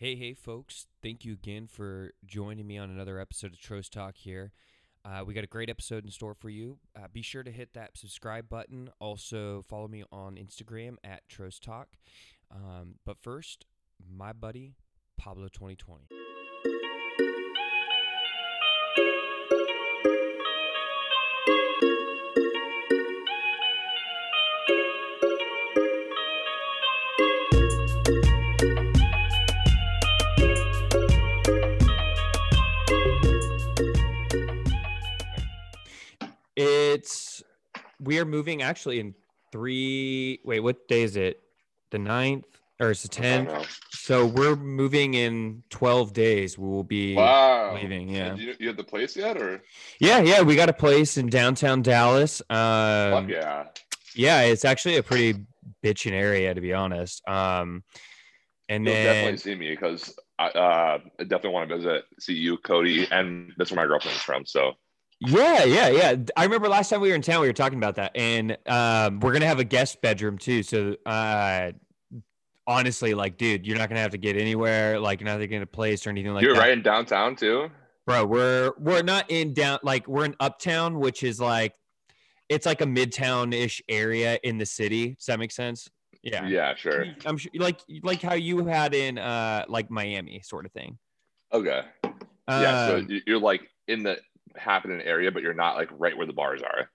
Hey, hey, folks. Thank you again for joining me on another episode of Trost Talk here. Uh, we got a great episode in store for you. Uh, be sure to hit that subscribe button. Also, follow me on Instagram at Trost Talk. Um, but first, my buddy, Pablo2020. We are moving actually in three. Wait, what day is it? The 9th or it's the tenth? So we're moving in twelve days. We will be. Wow. leaving, yeah. You, you have the place yet, or Yeah, yeah. We got a place in downtown Dallas. Um, fuck yeah? yeah, it's actually a pretty bitchin' area to be honest. Um, and You'll then definitely see me because I uh, I definitely want to visit, see you, Cody, and that's where my girlfriend's from. So Yeah, yeah, yeah. I remember last time we were in town, we were talking about that, and um, we're gonna have a guest bedroom too. So, uh, honestly, like, dude, you're not gonna have to get anywhere. Like, you're not gonna get a place or anything like that. you're right in downtown too. bro. We're we're not in down, like, we're in Uptown, which is like, it's like a midtown ish area in the city. Does that make sense? Yeah, Yeah, sure. I'm sure, like, like how you had in, uh, like Miami, sort of thing. Okay. yeah. So Um, you- you're like in the happening in an area, but you're not like right where the bars are.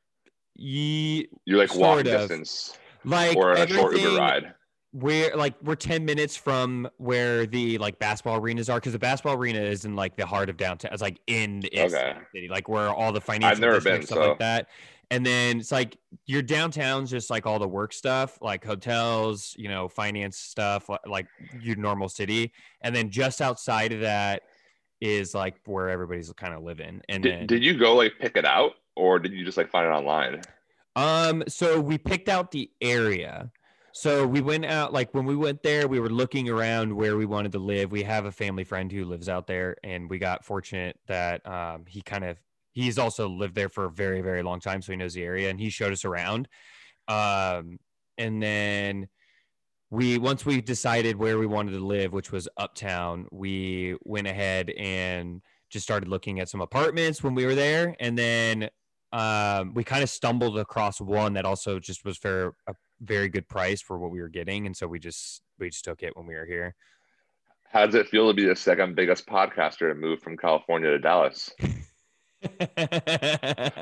ye- You're like walking of. distance like or a short Uber ride. we're like we're 10 minutes from where the like basketball arenas are because the basketball arena is in like the heart of downtown it's like in the it's Okay. city like where all the financial never been, stuff so- like that and then it's like your downtown's just like all the work stuff like hotels you know finance stuff li- like your normal city and then just outside of that is like where everybody's kind of living and then Did, did you go like pick it out, or did you just like find it online? Um, so we picked out the area. So we went out like when we went there, we were looking around where we wanted to live. We have a family friend who lives out there, and we got fortunate that um, he kind of he's also lived there for a very very long time, so he knows the area, and he showed us around. Um, and then we once we decided where we wanted to live, which was uptown, we went ahead and just started looking at some apartments when we were there, and then um, we kind of stumbled across one that also just was for a very good price for what we were getting, and so we just we just took it when we were here. How does it feel to be the second biggest podcaster to move from California to Dallas?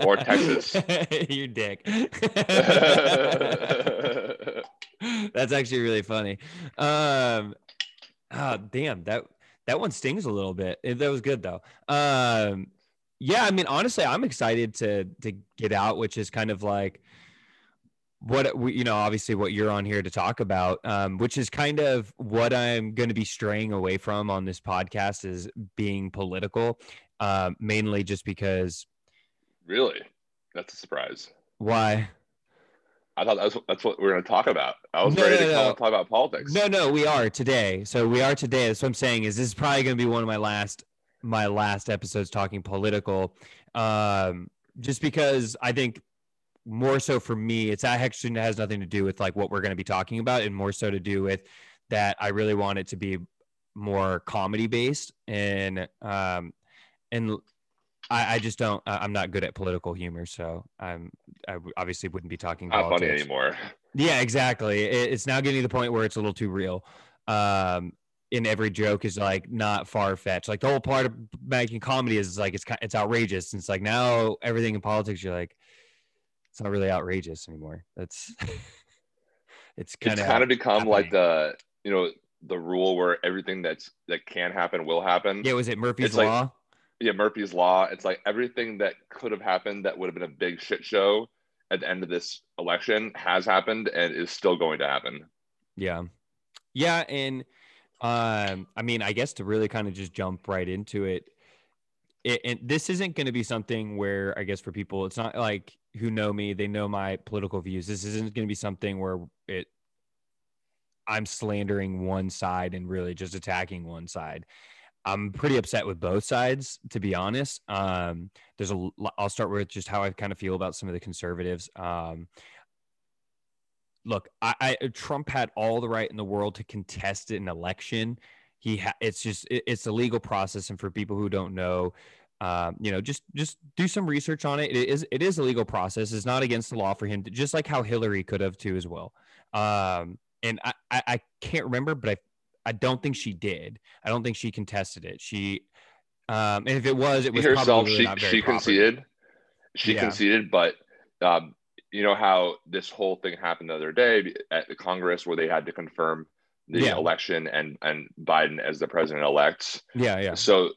Or Texas. you dick. That's actually really funny. Um, ah, damn that that one stings a little bit. That was good though. Um, yeah, I mean, honestly, I'm excited to to get out, which is kind of like what we, you know, obviously what you're on here to talk about, um, which is kind of what I'm going to be straying away from on this podcast is being political, um, mainly just because really? That's a surprise. why? I thought that's, that's what we are going to talk about. I was No, ready no, to no. talk about politics. No, no, we are today. So we are today. That's what I'm saying. Is this is probably going to be one of my last my last episodes talking political, um, just because I think more so for me, it's actually has nothing to do with like what we're going to be talking about, and more so to do with that I really want it to be more comedy based and um and I, I just don't I- I'm not good at political humor, so I'm I obviously wouldn't be talking Not funny politics. anymore. Yeah, exactly. It, it's now getting to the point where it's a little too real. Um, and every joke is like not far fetched. Like the whole part of making comedy is like it's it's outrageous. And it's like now everything in politics, you're like, it's not really outrageous anymore. That's it's kind of kind of become like the you know the rule where everything that's that can happen will happen. yeah. Was it Murphy's It's like- law? Yeah, Murphy's Law. It's like everything that could have happened that would have been a big shit show at the end of this election has happened and is still going to happen. Yeah. Yeah. And um, I mean, I guess to really kind of just jump right into it, it and this isn't going to be something where I guess for people, it's not like who know me, they know my political views. This isn't going to be something where it, I'm slandering one side and really just attacking one side. I'm pretty upset with both sides, to be honest. Um, there's a. I'll start with just how I kind of feel about some of the conservatives. Um, look, I, I Trump had all the right in the world to contest an election. he ha- it's just it, it's a legal process and for people who don't know um, you know just just do some research on it it is it is a legal process it's not against the law for him to, just like how hillary could have too as well um, and I, I i can't remember but i i don't think she did i don't think she contested it she um, and if it was it was herself probably she not very she proper. conceded she Yeah. conceded but um you know how this whole thing happened the other day at the congress where they had to confirm the Yeah. election and and biden as the president elect yeah yeah so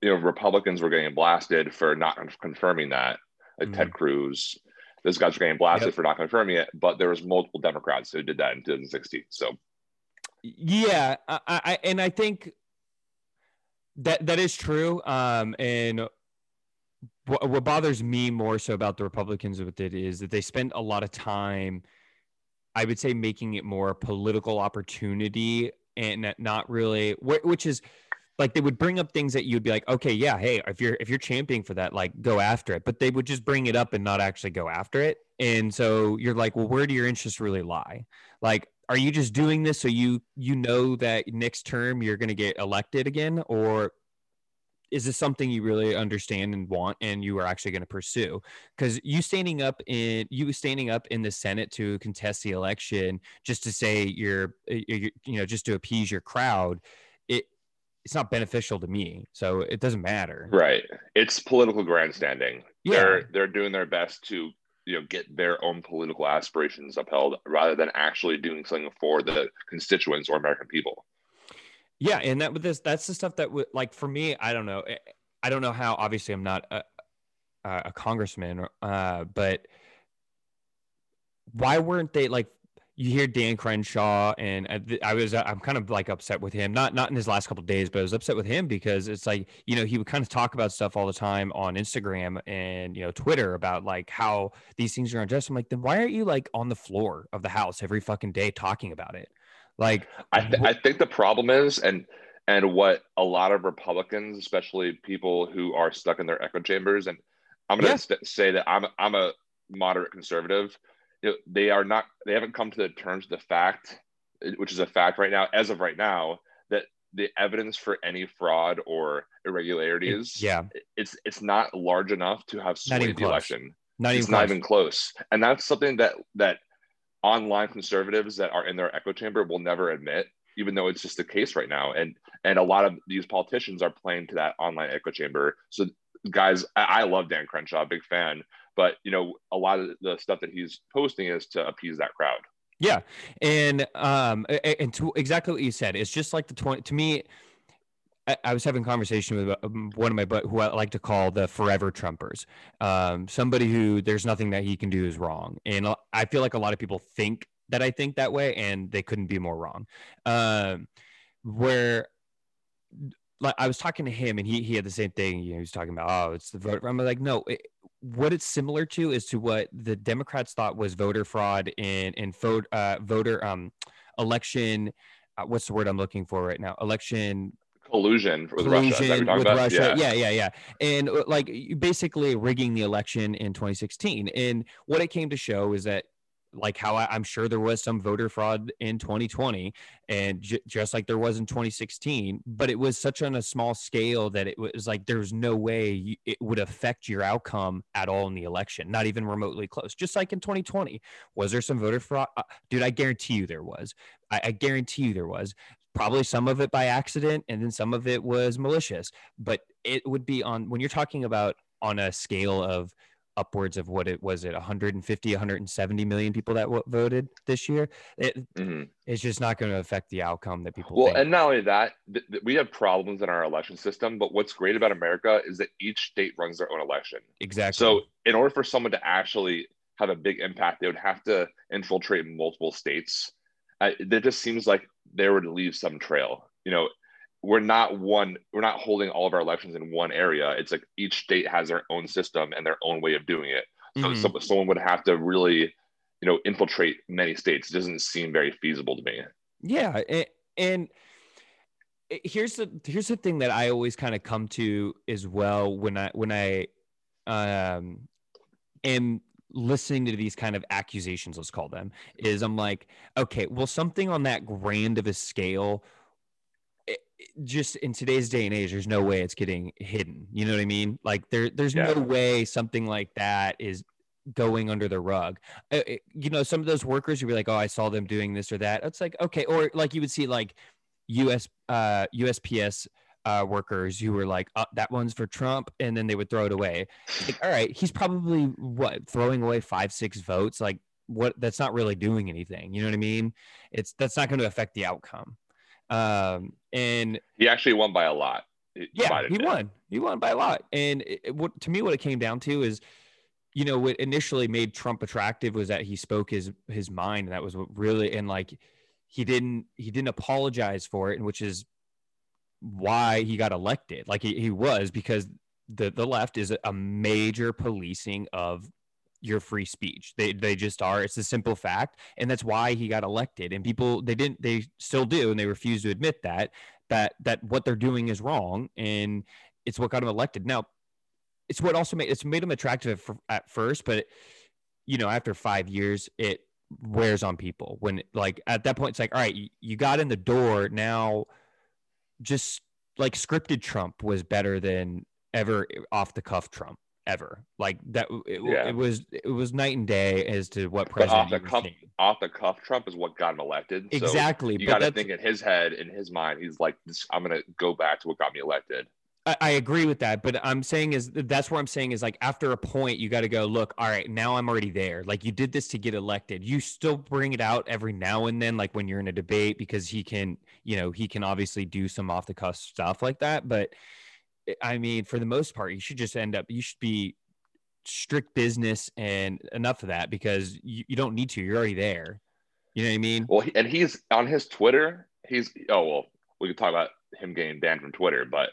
you know republicans were getting blasted for not confirming that like ted cruz those guys were getting blasted Mm-hmm. Yep. for not confirming it but there was multiple democrats who did that in 2016 so Yeah, I, I and I think that that is true. Um, and what, what bothers me more so about the Republicans with it is that they spend a lot of time, I would say, making it more a political opportunity and not really, which is like they would bring up things that you'd be like, okay, yeah, hey, if you're if you're championing for that, like go after it. But they would just bring it up and not actually go after it. And so you're like, well, where do your interests really lie? Like, are you just doing this so you you know that next term you're going to get elected again, or is this something you really understand and want and you are actually going to pursue? Because you standing up in you standing up in the senate to contest the election just to say you're, you you know just to appease your crowd it it's not beneficial to me. So it doesn't matter. Right. It's political grandstanding. Yeah. they're they're doing their best to you know get their own political aspirations upheld rather than actually doing something for the constituents or american people. Yeah and that with this that's the stuff that would like for me i don't know I- don't know how obviously i'm not a a congressman uh but why weren't they like you hear Dan Crenshaw and uh, I, I was uh, I'm kind of like upset with him not not in his last couple of days but I was upset with him because it's like you know he would kind of talk about stuff all the time on Instagram and you know Twitter about like how these things are unjust I'm like then why aren't you like on the floor of the house every fucking day talking about it like I, th- I think the problem is and and what a lot of republicans especially people who are stuck in their echo chambers and i'm going to Yeah. st- say that i'm i'm a moderate conservative you know, they are not they haven't come to the terms of the fact which is a fact right now as of right now that the evidence for any fraud or irregularities yeah. it's it's not large enough to have swayed the election. Not it's even not close. even close. And that's something that that online conservatives that are in their echo chamber will never admit even though it's just the case right now. And and a lot of these politicians are playing to that online echo chamber. So guys i, I love dan crenshaw big fan but you know a lot of the stuff that he's posting is to appease that crowd Yeah, and um, and to exactly what you said, it's just like the twenty. To me, I, was having a conversation with um, one of my but who I like to call the forever Trumpers. Um, somebody who there's nothing that he can do is wrong, and I feel like a lot of people think that I think that way, and they couldn't be more wrong. Um, where like I was talking to him and he he had the same thing. You know, he was talking about oh, it's the vote. I'm like, no. It, what it's similar to is to what the Democrats thought was voter fraud in in vote uh, voter um election. Uh, what's the word I'm looking for right now? Election collusion with russia is that what you're collusion talking with about? Russia. Yeah. yeah, yeah, And uh, like basically rigging the election in 2016. And what it came to show is that like how I, I'm sure there was some voter fraud in 2020 and j- just like there was in 2016, but it was such on a small scale that it was like there's no way you, it would affect your outcome at all in the election, not even remotely close. Just like in 2020, was there some voter fraud? Uh, dude, I guarantee you there was. I, I guarantee you there was probably some of it by accident and then some of it was malicious but it would be on when you're talking about on a scale of upwards of what it was it 150 170 million people that w- voted this year it, Mhm. it's just not going to affect the outcome that people Well, think. and not only that, th- th- we have problems in our election system. But what's great about America is that each state runs their own election. exactly So, in order for someone to actually have a big impact, they would have to infiltrate multiple states. Uh, it just seems like they would leave some trail. You know, we're not one. We're not holding all of our elections in one area. It's like each state has their own system and their own way of doing it. So, Mhm. so someone would have to really, you know, infiltrate many states. It doesn't seem very feasible to me. Yeah, and, and here's the here's the thing that I always kind of come to as well when I when I um am listening to these kind of accusations, let's call them, is I'm like, okay, well, something on that grand of a scale just in today's day and age, there's no way it's getting hidden. You know what I mean? Like there, there's Yeah. no way something like that is going under the rug. Uh, it- you know, some of those workers, you'd be like, oh, I saw them doing this or that. It's like okay, or like you would see like US uh, USPS uh, workers who were like, uh, that one's for Trump, and then they would throw it away. Like, all right, he's probably what throwing away five, six votes. Like, what? That's not really doing anything. You know what I mean? It's that's not going to affect the outcome. Um, and He actually won by a lot. yeah, he did. won. He won by a lot. And it, it- what to me, what it came down to is, you know, what initially made Trump attractive was that he spoke his his mind, and that was what really and like he didn't he didn't apologize for it, and which is why he got elected. Like he, he was because the the left is a major policing of your free speech. They they just are. It's a simple fact, and that's why he got elected. And people they didn't they still do, and they refuse to admit that that that what they're doing is wrong, and it's what got him elected. Now, it's what also made it's made him attractive at first, but you know after five years it wears on people when like at that point it's like all right you, you got in the door now just like scripted trump was better than ever eh, off the cuff trump ever like that it, Yeah. it was it was night and day as to what But off president the cuff, seeing. off the cuff, Trump is what got him elected. So exactly you got to think in his head, in his mind, he's like, "I'm gonna go back to what got me elected." I, I agree with that, but I'm saying is that's what I'm saying is like after a point you got to go look. All right, now I'm already there. Like you did this to get elected. You still bring it out every now and then, like when you're in a debate, because he can, you know, he can obviously do some off the cuff stuff like that. But I mean, for the most part, you should just end up. You should be strict business and enough of that because you, you don't need to. You're already there. You know what I mean? Well, and he's on his Twitter. He's oh well, we could talk about him getting banned from Twitter, but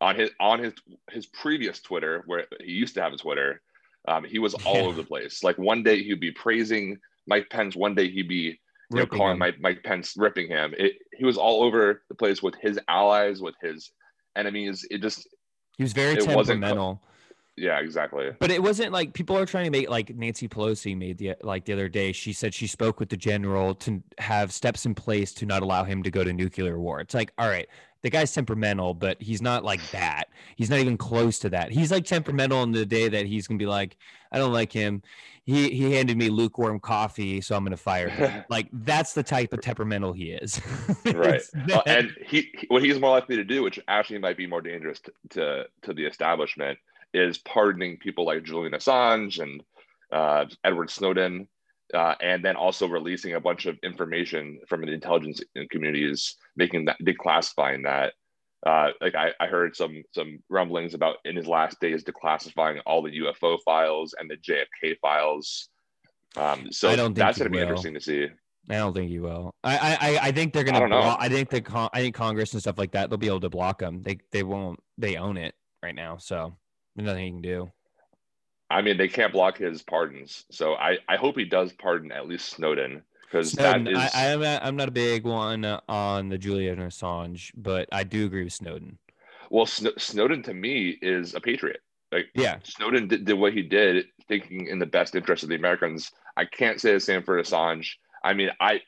on his on his his previous Twitter, where he used to have a Twitter, um, he was all Yeah. over the place. Like one day he'd be praising Mike Pence, one day he'd be you know Ripping calling him. Mike Mike Pence, ripping him. It, he was all over the place with his allies, with his enemies. It just He was very temperamental. yeah, exactly. But it wasn't like people are trying to make like Nancy Pelosi made the like the other day. She said she spoke with the general to have steps in place to not allow him to go to nuclear war. It's like, all right, the guy's temperamental, but he's not like that. He's not even close to that. He's like temperamental on the day that he's gonna be like, I don't like him. He he handed me lukewarm coffee, so I'm gonna fire him. like that's the type of temperamental he is. Right. Uh, and he, he- what he's more likely to do, which actually might be more dangerous to to, to the establishment, is pardoning people like Julian Assange and uh, Edward Snowden, uh, and then also releasing a bunch of information from the intelligence communities, making that declassifying that. Uh, like I, I heard some some rumblings about in his last days declassifying all the UFO files and the JFK files. Um, so I don't think that's going to be will. interesting to see. I don't think you will. I I I- think they're gonna. I block- I think the con- I think Congress and stuff like that they'll be able to block them. They they won't. They own it right now, so there's nothing you can do. I mean, they can't block his pardons. So I, I hope he does pardon at least Snowden because that is I, I'm not, I'm not a big one on the Julian Assange, but I do agree with Snowden. well, Sn- Snowden to me is a patriot. Like Yeah, Snowden did, did what he did, thinking in the best interest of the Americans. I can't say the same for Assange. I mean, I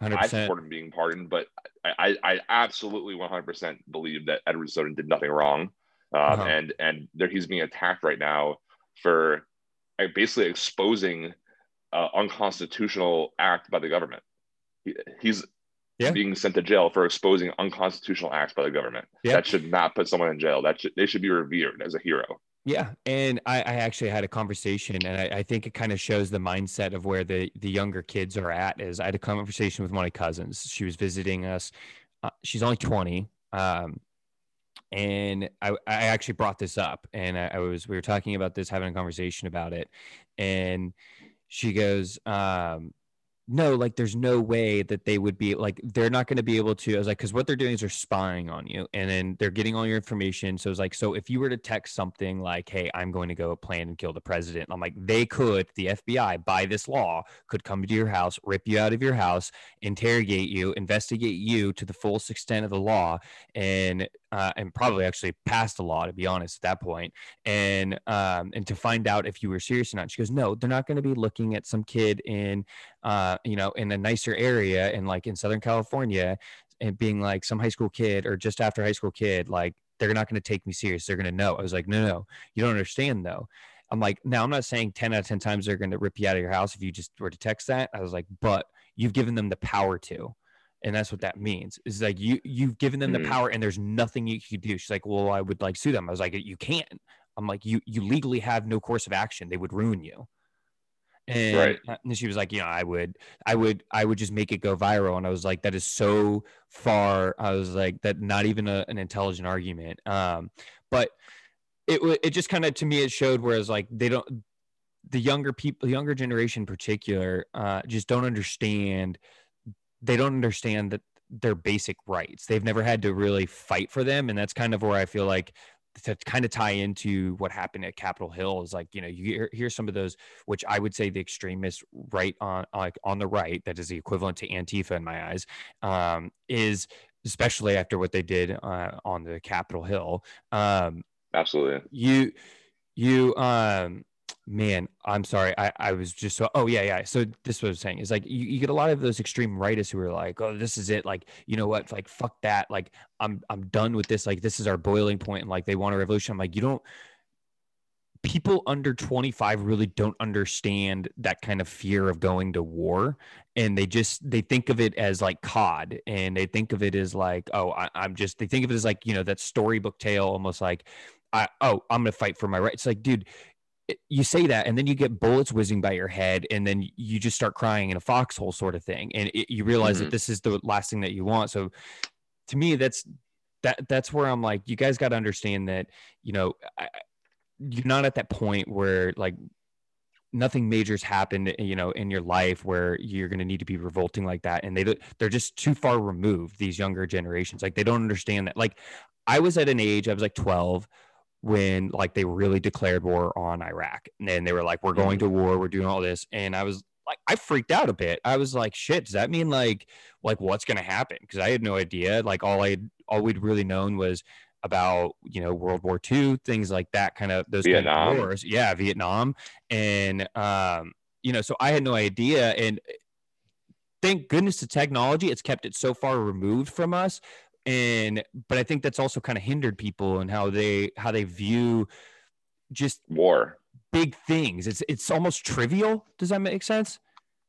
hundred I percent. support him being pardoned, but I, I, I absolutely 100% believe that Edward Snowden did nothing wrong, um, Uh-huh. and and there he's being attacked right now for uh, basically exposing uh, unconstitutional act by the government. He, he's Yeah. being sent to jail for exposing unconstitutional acts by the government. Yeah. That should not put someone in jail. That should, they should be revered as a hero. Yeah, and I, I actually had a conversation, and I, I think it kind of shows the mindset of where the the younger kids are at. Is I had a conversation with one of my cousins. She was visiting us. Uh, she's only twenty, um, and I, I actually brought this up, and I, I was we were talking about this, having a conversation about it, and she goes, um, no, like there's no way that they would be like they're not going to be able to. I was like, because what they're doing is they're spying on you, and then they're getting all your information. So it's like, so if you were to text something like, "Hey, I'm going to go plan and kill the president," I'm like, they could, the FBI, by this law, could come to your house, rip you out of your house, interrogate you, investigate you to the fullest extent of the law, and uh, and probably actually passed a law to be honest at that point, and um, and to find out if you were serious or not. She goes, no, they're not going to be looking at some kid in uh, you know, in a nicer area and like in Southern California and being like some high school kid or just after high school kid, like they're not going to take me serious. They're going to know. I was like, no, no, you don't understand though. I'm like, now I'm not saying 10 out of 10 times they're going to rip you out of your house if you just were to text that. I was like, but you've given them the power to. And that's what that means. Is like you you've given them the mm. power and there's nothing you can do. She's like, Well, I would like sue them. I was like, You can't. I'm like, you you legally have no course of action. They would ruin you. And, right. and she was like, you know, I would, I would, I would just make it go viral. And I was like, that is so far. I was like, that not even a, an intelligent argument. Um, but it it just kind of to me it showed whereas like they don't the younger people the younger generation in particular uh, just don't understand they don't understand that their basic rights they've never had to really fight for them and that's kind of where i feel like to kind of tie into what happened at Capitol Hill is like you know you hear, hear some of those which I would say the extremist right on like on the right that is the equivalent to Antifa in my eyes um, is especially after what they did uh, on the Capitol Hill um, Absolutely. You, you, um, man, I'm sorry. I, I was just so, oh, yeah, yeah. So this I'm saying is like, you, you get a lot of those extreme rightists who are like, oh, this is it. Like, you know what? Like, fuck that. Like, I'm, I'm done with this. Like, this is our boiling point, And like, they want a revolution. I'm like, you don't, people under 25 really don't understand that kind of fear of going to war and they just they think of it as like cod and they think of it as like oh I, am just they think of it as like you know that storybook tale almost like I, oh, I'm going to fight for my rights. It's like, dude, you say that and then you get bullets whizzing by your head and then you just start crying in a foxhole sort of thing. And it, you realize mm-hmm. that this is the last thing that you want. So to me, that's, that that's where I'm like, you guys got to understand that, you know, I, you're not at that point where like nothing major's happened you know in your life where you're going to need to be revolting like that and they they're just too far removed these younger generations like they don't understand that like i was at an age i was like 12 when like they really declared war on Iraq and then they were like, we're going to mm. war, we're doing all this. And I was like, I freaked out a bit. I was like, shit, does that mean like, like what's going to happen? Cause I had no idea. Like all I, all we'd really known was about, you know, World War II, things like that kind of those Vietnam. Kind of wars. Yeah. Vietnam. And, um, you know, so I had no idea. And thank goodness to technology, it's kept it so far removed from us and but i think that's also kind of hindered people and how they how they view just war. big things. It's it's almost trivial. Does that make sense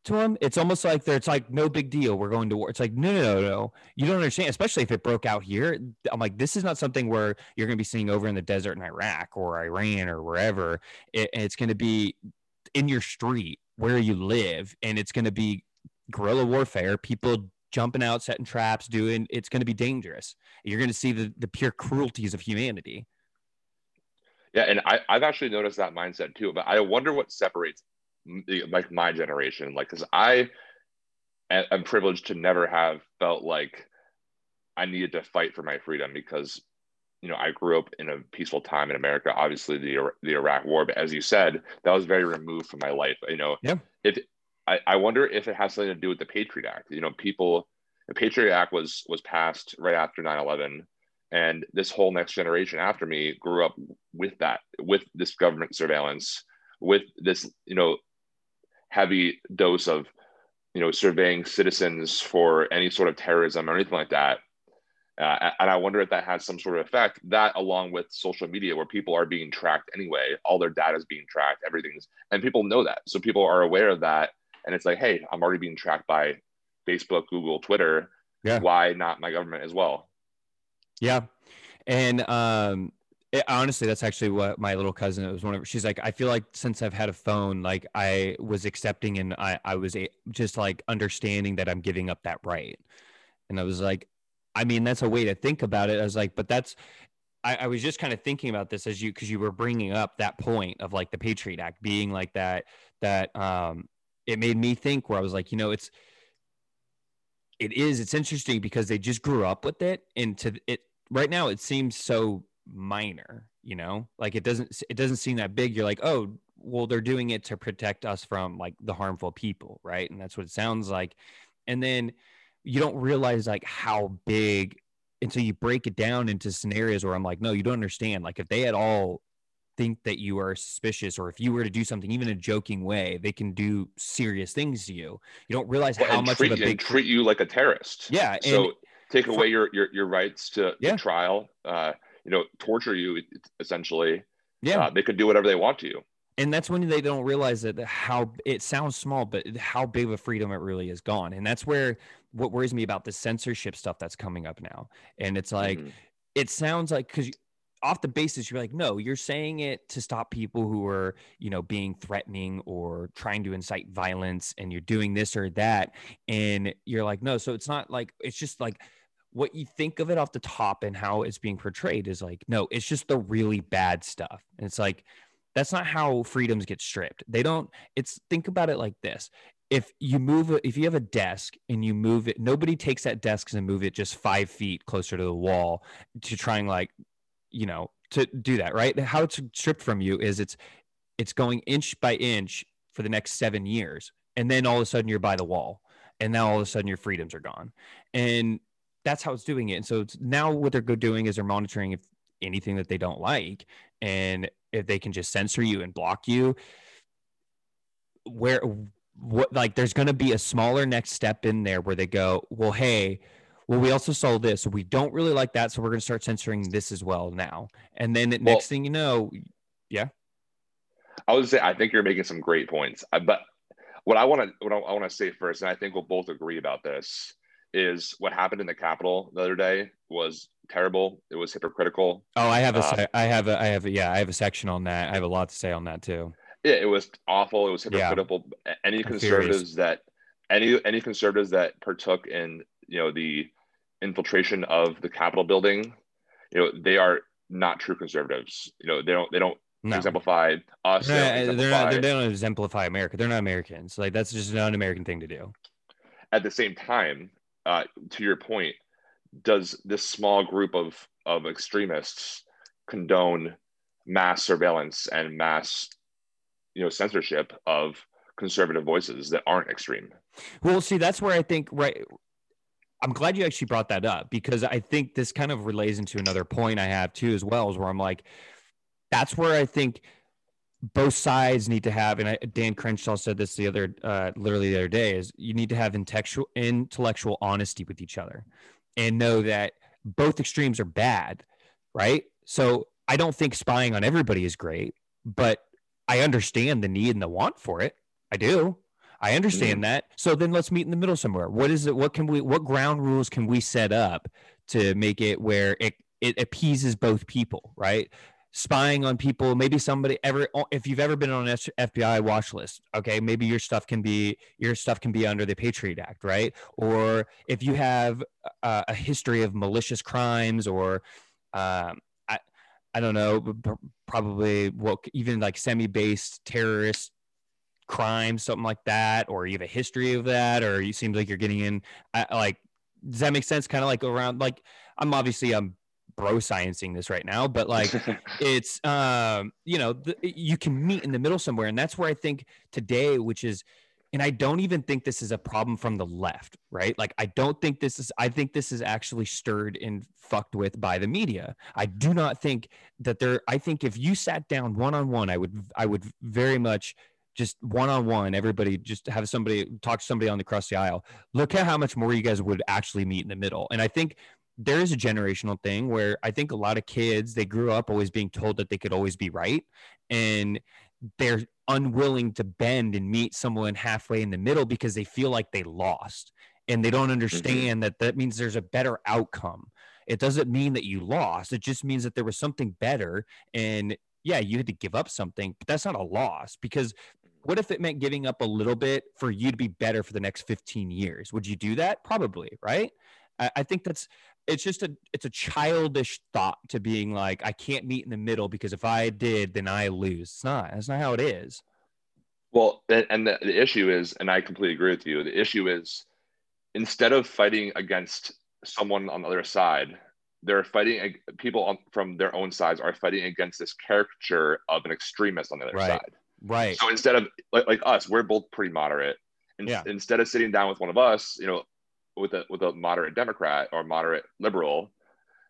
to them it's almost like they're it's like no big deal. We're going to war. It's like no no no no. You don't understand especially if it broke out here. I'm like this is not something where you're going to be seeing over in the desert in iraq or iran or wherever. It, it's going to be in your street where you live and it's going to be guerrilla warfare. People jumping out, setting traps, doing it's going to be dangerous. You're going to see the, the pure cruelties of humanity. Yeah, and I, I've actually noticed that mindset too. But I wonder what separates like my generation, like because I am privileged to never have felt like I needed to fight for my freedom because you know I grew up in a peaceful time in America. Obviously, the the Iraq War, but as you said, that was very removed from my life. You know, yeah. if I, I wonder if it has something to do with the Patriot Act. You know, people, the Patriot Act was was passed right after 9-11 and this whole next generation after me grew up with that with this government surveillance with this you know heavy dose of you know surveying citizens for any sort of terrorism or anything like that. Uh, and i wonder if that has some sort of effect that along with social media where people are being tracked anyway. All their data is being tracked everything's and people know that. So people are aware of that and it's like, hey, I'm already being tracked by Facebook, Google, Twitter. Yeah. Why not my government as well? Yeah. And um it, honestly, that's actually what my little cousin it was one of. She's like, I feel like since I've had a phone, like I was accepting and I I was a, just like understanding that I'm giving up that right. And I was like, I mean, that's a way to think about it. I was like, but that's I, I, was just kind of thinking about this as you because you were bringing up that point of like the Patriot Act being like that that um it made me think where I was like, you know, it's it is it's interesting because they just grew up with it and to it right now it seems so minor, you know? Like it doesn't it doesn't seem that big. You're like, "Oh, well they're doing it to protect us from like the harmful people, right?" And that's what it sounds like. And then you don't realize like how big until you break it down into scenarios where I'm like, no, you don't understand. Like if they had all think that you are suspicious or if you were to do something even a joking way they can do serious things to you you don't realize well, how much treat, of a big treat you like a terrorist yeah so take away your your, your rights to, Yeah. to trial, uh, you know, torture you essentially. Yeah. Uh, they could do whatever they want to you. and that's when they don't realize that how it sounds small but how big of a freedom it really is gone and that's where what worries me about the censorship stuff that's coming up now and it's like Mhm. it sounds like because off the basis you're like no you're saying it to stop people who are you know being threatening or trying to incite violence and you're doing this or that and you're like no so it's not like it's just like what you think of it off the top and how it's being portrayed is like no it's just the really bad stuff and it's like that's not how freedoms get stripped. They don't it's think about it like this. If you move if you have a desk and you move it nobody takes that desk and move it just five feet closer to the wall to trying like you know to do that right? How it's stripped from you is it's it's going inch by inch for the next seven years and then all of a sudden you're by the wall and now all of a sudden your freedoms are gone. And that's how it's doing it. And so now what they're doing is they're monitoring if anything that they don't like and if they can just censor you and block you where what like there's going to be a smaller next step in there where they go well hey well we also saw this we don't really like that so we're going to start censoring this as well now and then the Well- next thing you know yeah. I would say I think you're making some great points. I, but what I want to what I, I want to say first, and I think we'll both agree about this, is what happened in the Capitol the other day was terrible. It was hypocritical. oh i have a Uh, i have a i have a yeah i have a section on that i have a lot to say on that too Yeah, it was awful. It was Yeah. hypocritical. Any I'm conservatives that any any conservatives that partook in you know the infiltration of the Capitol building, you know they are not true conservatives. You know they don't they don't no exemplify us. they they're, don't not, they're not exemplify- they don't exemplify america they're not americans like that's just not an american thing to do at the same time, uh, to your point, does this small group of of extremists condone mass surveillance and mass, you know, censorship of conservative voices that aren't extreme? Well, see, that's where I think right. I'm glad you actually brought that up because I think this kind of relays into another point I have too, as well, is where I'm like, that's where I think both sides need to have, and I, Dan Crenshaw said this the other, uh, literally the other day, is you need to have intellectual intellectual honesty with each other, and know that both extremes are bad, right? So I don't think spying on everybody is great, but I understand the need and the want for it. I do. I understand that. So then let's meet in the middle somewhere. What is it? What can we? What ground rules can we set up to make it where it it appeases both people, right? Spying on people, maybe somebody ever. If you've ever been on an FBI watch list, okay, maybe your stuff can be your stuff can be under the Patriot Act, right? Or if you have a, a history of malicious crimes, or um, I I don't know, probably what even like semi-based terrorist crimes, something like that, or you have a history of that, or you seems like you're getting in. I, like, does that make sense? Kind of like around, like I'm obviously I'm bro sciencing this right now, but like it's um you know the, you can meet in the middle somewhere, and that's where I think today, which is. And I don't even think this is a problem from the left, right? Like, I don't think this is, I think this is actually stirred and fucked with by the media. I do not think that there, I think if you sat down one on one, I would, I would very much just one on one, everybody just have somebody talk to somebody on the across the aisle. Look at how much more you guys would actually meet in the middle. And I think there is a generational thing where I think a lot of kids they grew up always being told that they could always be right, and they're unwilling to bend and meet someone halfway in the middle because they feel like they lost and they don't mm-hmm. understand that that means there's a better outcome. It doesn't mean that you lost. It just means that there was something better and yeah, you had to give up something, but that's not a loss because what if it meant giving up a little bit for you to be better for the next 15 years? Would you do that? Probably, right? I, I think that's it's just a it's a childish thought to being like, I can't meet in the middle because if I did, then I lose. It's not. That's not how it is. Well, and and the, the issue is, and I completely agree with you. The issue is, instead of fighting against someone on the other side, they're fighting people on, from their own sides are fighting against this caricature of an extremist on the other Right. side. Right. So instead of like, like us, we're both pretty moderate. In, Yeah. Instead of sitting down with one of us, you know, with a with a moderate Democrat or moderate liberal,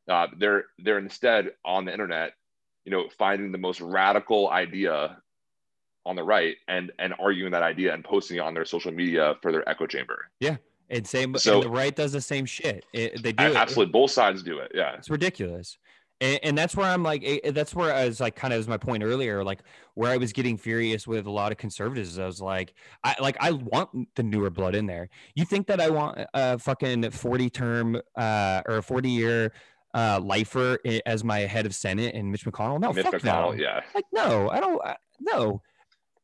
uh, they're they're instead on the internet, you know, finding the most radical idea on the right and and arguing that idea and posting it on their social media for their echo chamber. Yeah. And same, So- and the right does the same shit. It, they do it. Absolutely, both sides do it. Yeah, It's ridiculous. And, and that's where I'm like, eh, that's where I was like, kind of as my point earlier, like where I was getting furious with a lot of conservatives. I was like, I like, I want the newer blood in there. You think that I want a fucking 40 term uh, or a 40 year uh, lifer as my head of Senate and Mitch McConnell? No, Mitch fuck McConnell. no. Yeah, Like, no, I don't, I, no.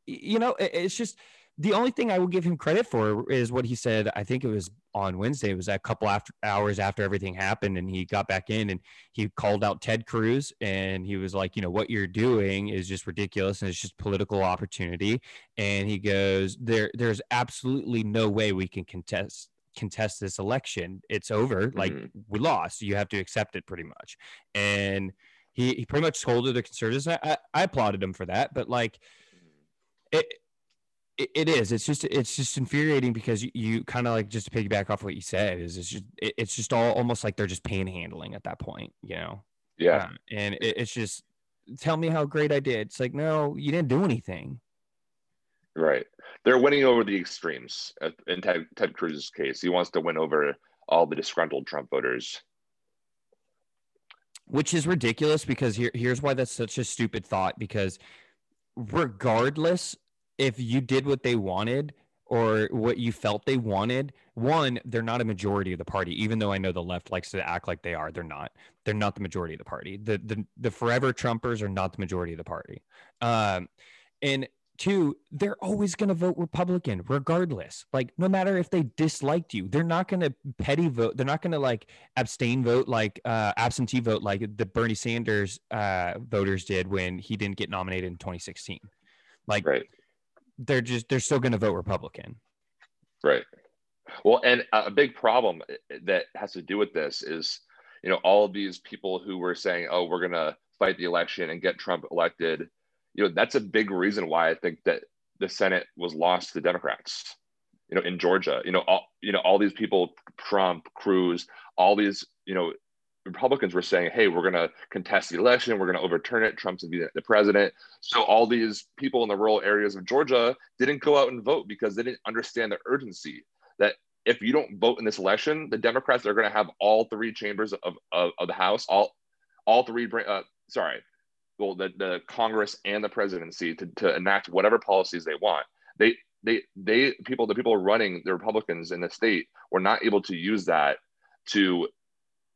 You know, it- it's just the only thing I will give him credit for is what he said. I think it was on Wednesday. It was a couple after hours after everything happened, and he got back in and he called out Ted Cruz, and he was like, you know, what you're doing is just ridiculous, and it's just political opportunity. And he goes, there, there's absolutely no way we can contest contest this election. It's over. Like Mhm. we lost. You have to accept it, pretty much. And he, he pretty much told the conservatives. I, I, I applauded him for that, but like it, it, it is. It's just it's just infuriating because you, you kind of like just to piggyback off what you said is it's just it, it's just all almost like they're just panhandling at that point, you know. yeah. Uh, and it, it's just tell me how great I did. It's like no, you didn't do anything. Right. They're winning over the extremes. Uh, In Ted, Ted Cruz's case, he wants to win over all the disgruntled Trump voters. which is ridiculous because here, here's why that's such a stupid thought because regardless if you did what they wanted or what you felt they wanted one they're not a majority of the party even though i know the left likes to act like they are they're not. They're not the majority of the party. The the, the forever trumpers are not the majority of the party. Um and two they're always going to vote republican regardless. Like no matter if they disliked you they're not going to petty vote they're not going to like abstain vote like uh absentee vote like the bernie sanders uh voters did when he didn't get nominated in 2016 like Right. They're just they're still going to vote republican Right. Well, and a big problem eh, eh, that has to do with this is, you know, all of these people who were saying, "Oh, we're gonna fight the election and get Trump elected," you know, that's a big reason why I think that the Senate was lost to the Democrats. You know, in Georgia, you know, all you know, all these people, Trump, Cruz, all these, you know, Republicans were saying, "Hey, we're gonna contest the election. We're gonna overturn it. Trump's gonna be the- the president." So all these people in the rural areas of Georgia didn't go out and vote because they didn't understand the urgency that if you don't vote in this election, the Democrats are going to have all three chambers of, of, of the House, all all three, uh, sorry, well, the, the Congress and the presidency to, to enact whatever policies they want. They they they people the people running the Republicans in the state were not able to use that to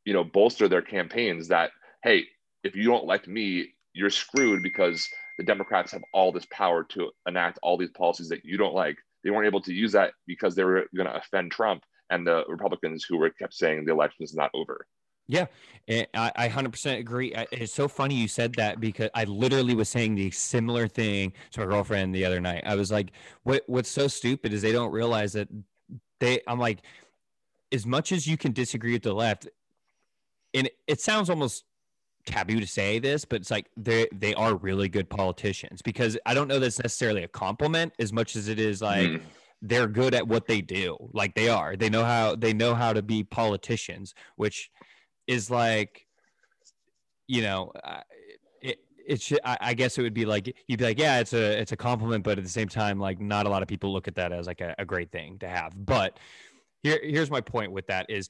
you know bolster their campaigns that hey if you don't elect me you're screwed because the democrats have all this power to enact all these policies that you don't like they weren't able to use that because they were going to offend trump and the republicans who were kept saying the election is not over Yeah, eh, I, I 100% agree. It's so funny you said that because I literally was saying the similar thing to my girlfriend the other night. I was like, "What? What's so stupid is they don't realize that they." I'm like, as much as you can disagree with the left, and it, sounds almost taboo to say this, but it's like they they are really good politicians because I don't know that's necessarily a compliment as much as it is like Mm. they're good at what they do. Like they are. They know how they know how to be politicians, which is like, you know, it it should. I, I guess it would be like you'd be like, yeah, it's a it's a compliment, but at the same time, like not a lot of people look at that as like a, a great thing to have. But here here's my point with that is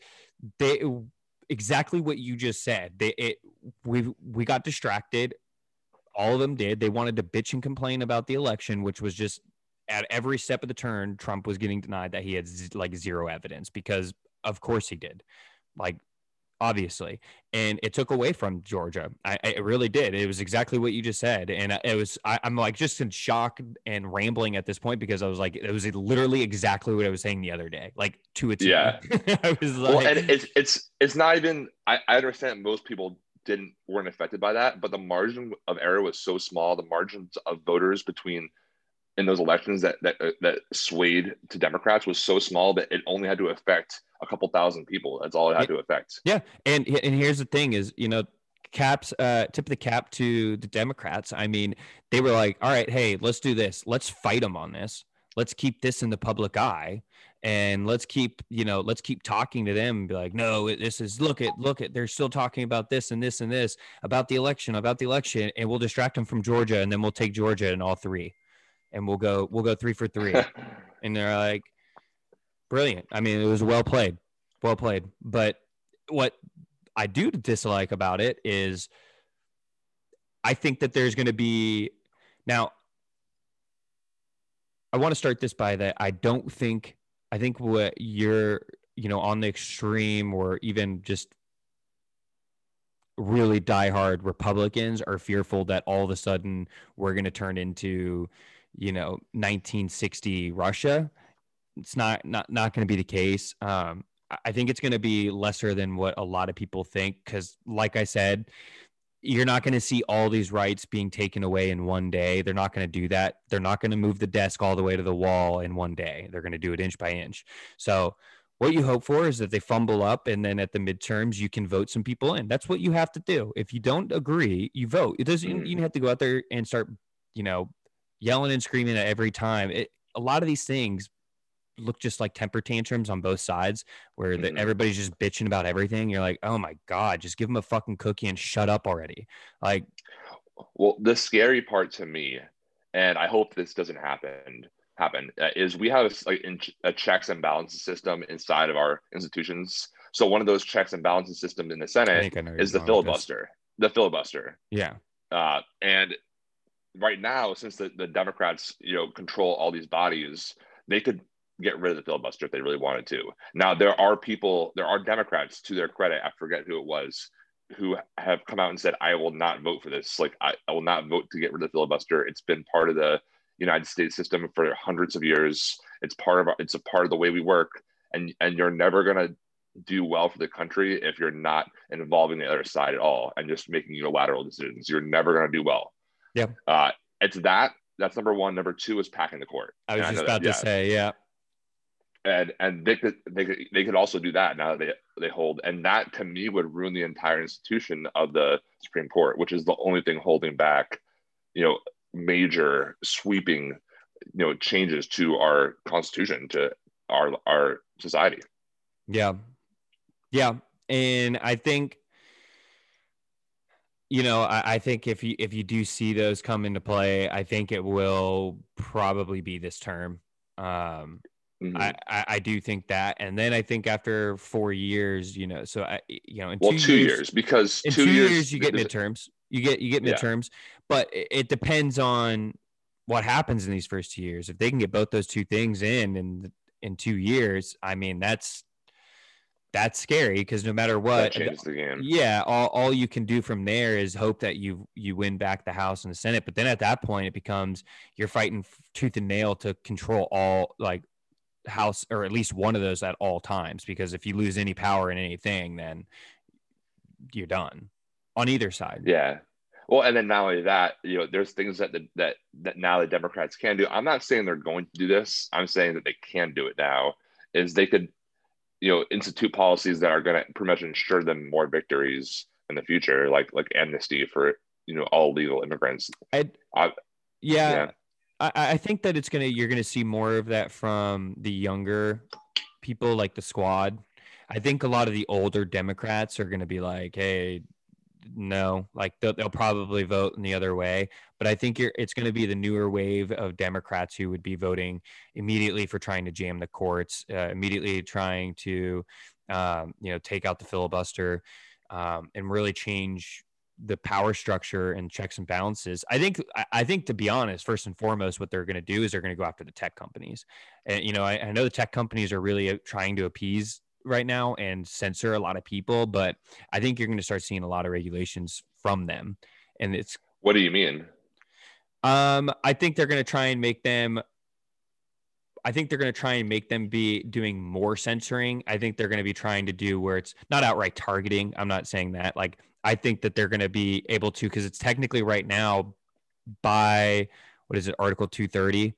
they exactly what you just said. They it we we got distracted. All of them did. They wanted to bitch and complain about the election, which was just at every step of the turn, Trump was getting denied that he had z- like zero evidence because, of course, he did. Like, obviously. And it took away from Georgia. I, I it really did. It was exactly what you just said. And it was, I, I'm like just in shock and rambling at this point because I was like, it was literally exactly what I was saying the other day, like to a T. Yeah. I was like, well and it's it's it's not even I, I understand most people didn't weren't affected by that but the margin of error was so small the margins of voters between in those elections that that, uh, that swayed to democrats was so small that it only had to affect a couple thousand people that's all it had to affect Yeah, and and here's the thing: is you know, caps uh, tip of the cap to the Democrats. I mean, they were like, all right, hey, let's do this. Let's fight them on this. Let's keep this in the public eye, and let's keep you know, let's keep talking to them and be like, no, this is look at look at they're still talking about this and this and this about the election about the election, and we'll distract them from Georgia, and then we'll take Georgia in all three, and we'll go we'll go three for three and they're like brilliant. I mean, it was well played, well played. But what I do dislike about it is, I think that there's going to be now. I want to start this by that I don't think I think what you're you know on the extreme or even just really diehard Republicans are fearful that all of a sudden we're going to turn into, you know, 1960 Russia. It's not not not going to be the case. Um, I think it's going to be lesser than what a lot of people think because, like I said, you're not going to see all these rights being taken away in one day. They're not going to do that. They're not going to move the desk all the way to the wall in one day. They're going to do it inch by inch. So what you hope for is that they fumble up and then at the midterms you can vote some people in. That's what you have to do. If you don't agree, you vote. It doesn't you have to go out there and start, you know, yelling and screaming at every time. It, a lot of these things look just like temper tantrums on both sides where the, mm. everybody's just bitching about everything. You're like, "Oh my god, just give them a fucking cookie and shut up already." Like well, the scary part to me and I hope this doesn't happen happen uh, is we have like a checks and balances system inside of our institutions. So one of those checks and balances systems in the Senate is the filibuster. The filibuster. Yeah. Uh, and right now, since the, the Democrats, you know, control all these bodies, they could get rid of the filibuster if they really wanted to. Now there are people, there are Democrats, to their credit, I forget who it was, who have come out and said, "I will not vote for this. Like, I, I will not vote to get rid of the filibuster. It's been part of the United States system for hundreds of years. It's part of it's a part of the way we work, and and you're never gonna do well for the country if you're not involving the other side at all and just making unilateral decisions. You're never gonna do well. Yeah. Uh, it's that. That's number one. Number two is packing the court. I was and just I about that, to yeah. say, yeah. And and they could they could they could also do that now that they they hold, and that to me would ruin the entire institution of the Supreme Court, which is the only thing holding back, you know, major sweeping you know changes to our constitution to our our society yeah yeah and i think you know I, I, think if you if you do see those come into play i think it will probably be this term um mm-hmm. I, I, I do think that and then i think after four years you know so i you know in well two, two years, years, because in two, two years, years, you get midterms you get you get midterms, yeah. but it depends on what happens in these first two years. If they can get both those two things in in in two years, I mean that's that's scary because no matter what, yeah, all, all you can do from there is hope that you you win back the House and the Senate. But then at that point, it becomes you're fighting tooth and nail to control all like House or at least one of those at all times. Because if you lose any power in anything, then you're done on either side. Yeah. Well, and then not only that, you know, there's things that the, that that now the Democrats can do. I'm not saying they're going to do this. I'm saying that they can do it now. Is they could, you know, institute policies that are going to pretty much ensure them more victories in the future, like like amnesty for you know all legal immigrants. I, I yeah, yeah. I, I think that it's gonna you're gonna see more of that from the younger people, like the squad. I think a lot of the older Democrats are going to be like, "Hey, no, like they'll, they'll probably vote in the other way. But I think it's going to be the newer wave of Democrats who would be voting immediately for trying to jam the courts, uh, immediately trying to, um, you know, take out the filibuster um, and really change the power structure and checks and balances. I think I think to be honest, first and foremost, what they're going to do is they're going to go after the tech companies. And you know, I, I know the tech companies are really trying to appease right now and censor a lot of people, but I think you're going to start seeing a lot of regulations from them. And it's what do you mean? Um, I think they're going to try and make them. I think they're going to try and make them be doing more censoring. I think they're going to be trying to do where it's not outright targeting. I'm not saying that. Like, I think that they're going to be able to, because it's technically right now by what is it, Article 230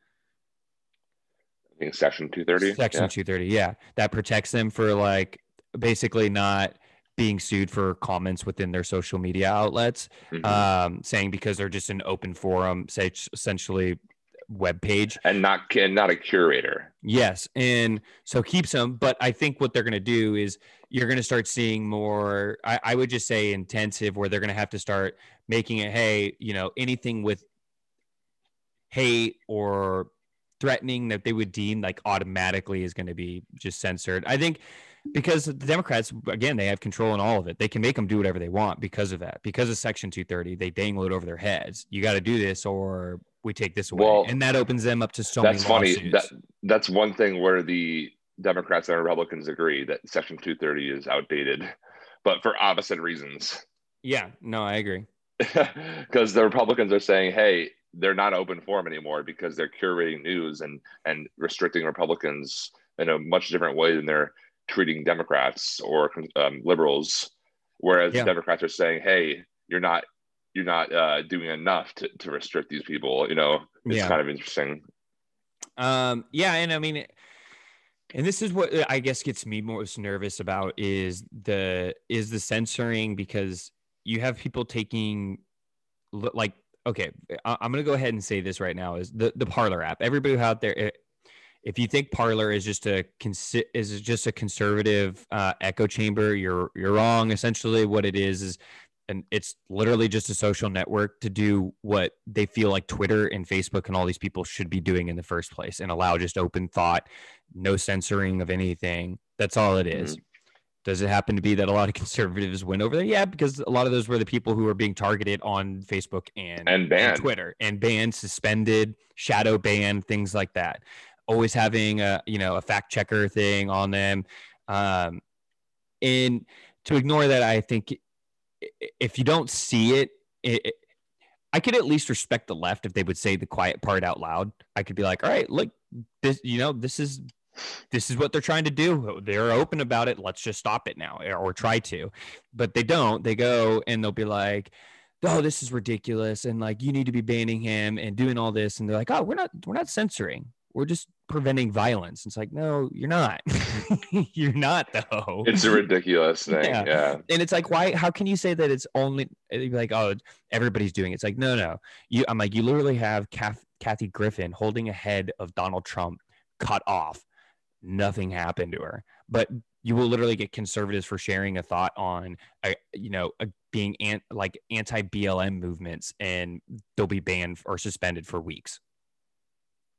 think section 230 section yeah. 230 yeah that protects them for like basically not being sued for comments within their social media outlets mm-hmm. um, saying because they're just an open forum say essentially web page and not and not a curator yes and so keeps them but i think what they're going to do is you're going to start seeing more I, I would just say intensive where they're going to have to start making it hey you know anything with hate or threatening that they would deem like automatically is going to be just censored. I think because the Democrats, again, they have control in all of it. They can make them do whatever they want because of that. Because of Section 230, they dangle it over their heads. You got to do this or we take this away. Well, and that opens them up to so that's many funny. That, that's one thing where the Democrats and Republicans agree that Section 230 is outdated, but for opposite reasons. Yeah, no, I agree. Because the Republicans are saying, hey, they're not open forum anymore because they're curating news and and restricting Republicans in a much different way than they're treating Democrats or um, liberals. Whereas yeah. Democrats are saying, hey, you're not you're not uh, doing enough to, to restrict these people. You know, it's yeah. kind of interesting. Um, yeah, and I mean, and this is what I guess gets me most nervous about is the is the censoring because you have people taking like okay, I'm gonna go ahead and say this right now is the the Parler app. Everybody out there, if you think Parler is just a is just a conservative uh, echo chamber, you're you're wrong. Essentially, what it is is and it's literally just a social network to do what they feel like Twitter and Facebook and all these people should be doing in the first place and allow just open thought, no censoring of anything. That's all it is. Mm-hmm. Does it happen to be that a lot of conservatives went over there? Yeah, because a lot of those were the people who were being targeted on Facebook and, and banned and Twitter and banned, suspended, shadow banned, things like that. Always having a you know a fact checker thing on them, um, and to ignore that, I think if you don't see it, it, I could at least respect the left if they would say the quiet part out loud. I could be like, all right, look, this you know this is this is what they're trying to do. They're open about it. Let's just stop it now or try to. But they don't. They go and they'll be like, oh, this is ridiculous. And like, you need to be banning him and doing all this. And they're like, oh, we're not, we're not censoring. We're just preventing violence. It's like, no, you're not. you're not though. It's a ridiculous thing. Yeah. yeah. And it's like, why, how can you say that it's only eh, like, oh, everybody's doing it. It's like, no, no. You, I'm like, you literally have Kathy Griffin holding a head of Donald Trump cut off nothing happened to her. But you will literally get conservatives for sharing a thought on, a, you know, a, being an, like anti BLM movements, and they'll be banned or suspended for weeks.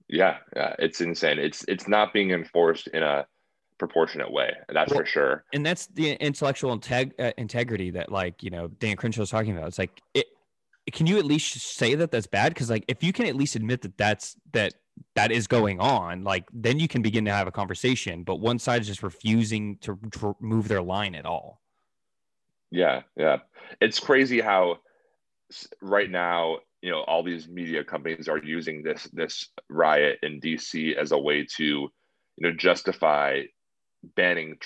Yeah, yeah, it's insane. It's it's not being enforced in a proportionate way. That's well, for sure. And that's the intellectual integ- uh, integrity that, like, you know, Dan Crenshaw was talking about. It's like, it, can you at least say that that's bad? Because, like, if you can at least admit that that's that that is going on, like then you can begin to have a conversation. But one side is just refusing to, move their line at all. Yeah, yeah, it's crazy how right now you know all these media companies are using this this riot in DC as a way to you know justify banning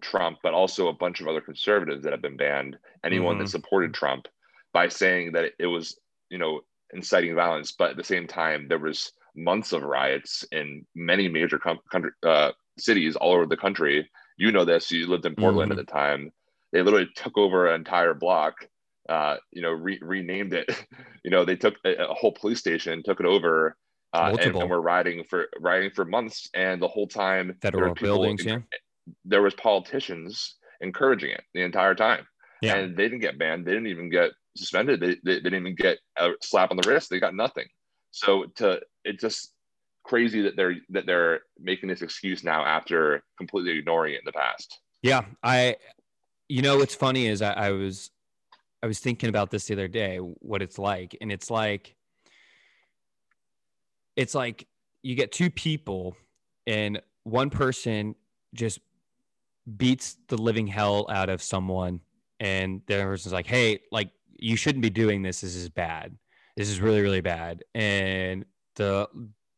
Trump, but also a bunch of other conservatives that have been banned. Anyone mm-hmm. that supported Trump by saying that it was you know inciting violence, but at the same time there was months of riots in many major com- country, uh, cities all over the country. You know this. You lived in Portland mm-hmm. at the time. They literally took over an entire block. Uh, you know, re- renamed it. you know, they took a, a, whole police station, took it over, uh, and, and were riding for riding for months. And the whole time, federal buildings. Yeah, there was politicians encouraging it the entire time. Yeah. and they didn't get banned. They didn't even get suspended. They, they, they didn't even get a slap on the wrist. They got nothing. So to it's just crazy that they're that they're making this excuse now after completely ignoring it in the past. Yeah, I, you know, what's funny is I, I was, I was thinking about this the other day, what it's like, and it's like, it's like you get two people, and one person just beats the living hell out of someone, and the other person's like, "Hey, like you shouldn't be doing this. This is bad." this is really really bad and the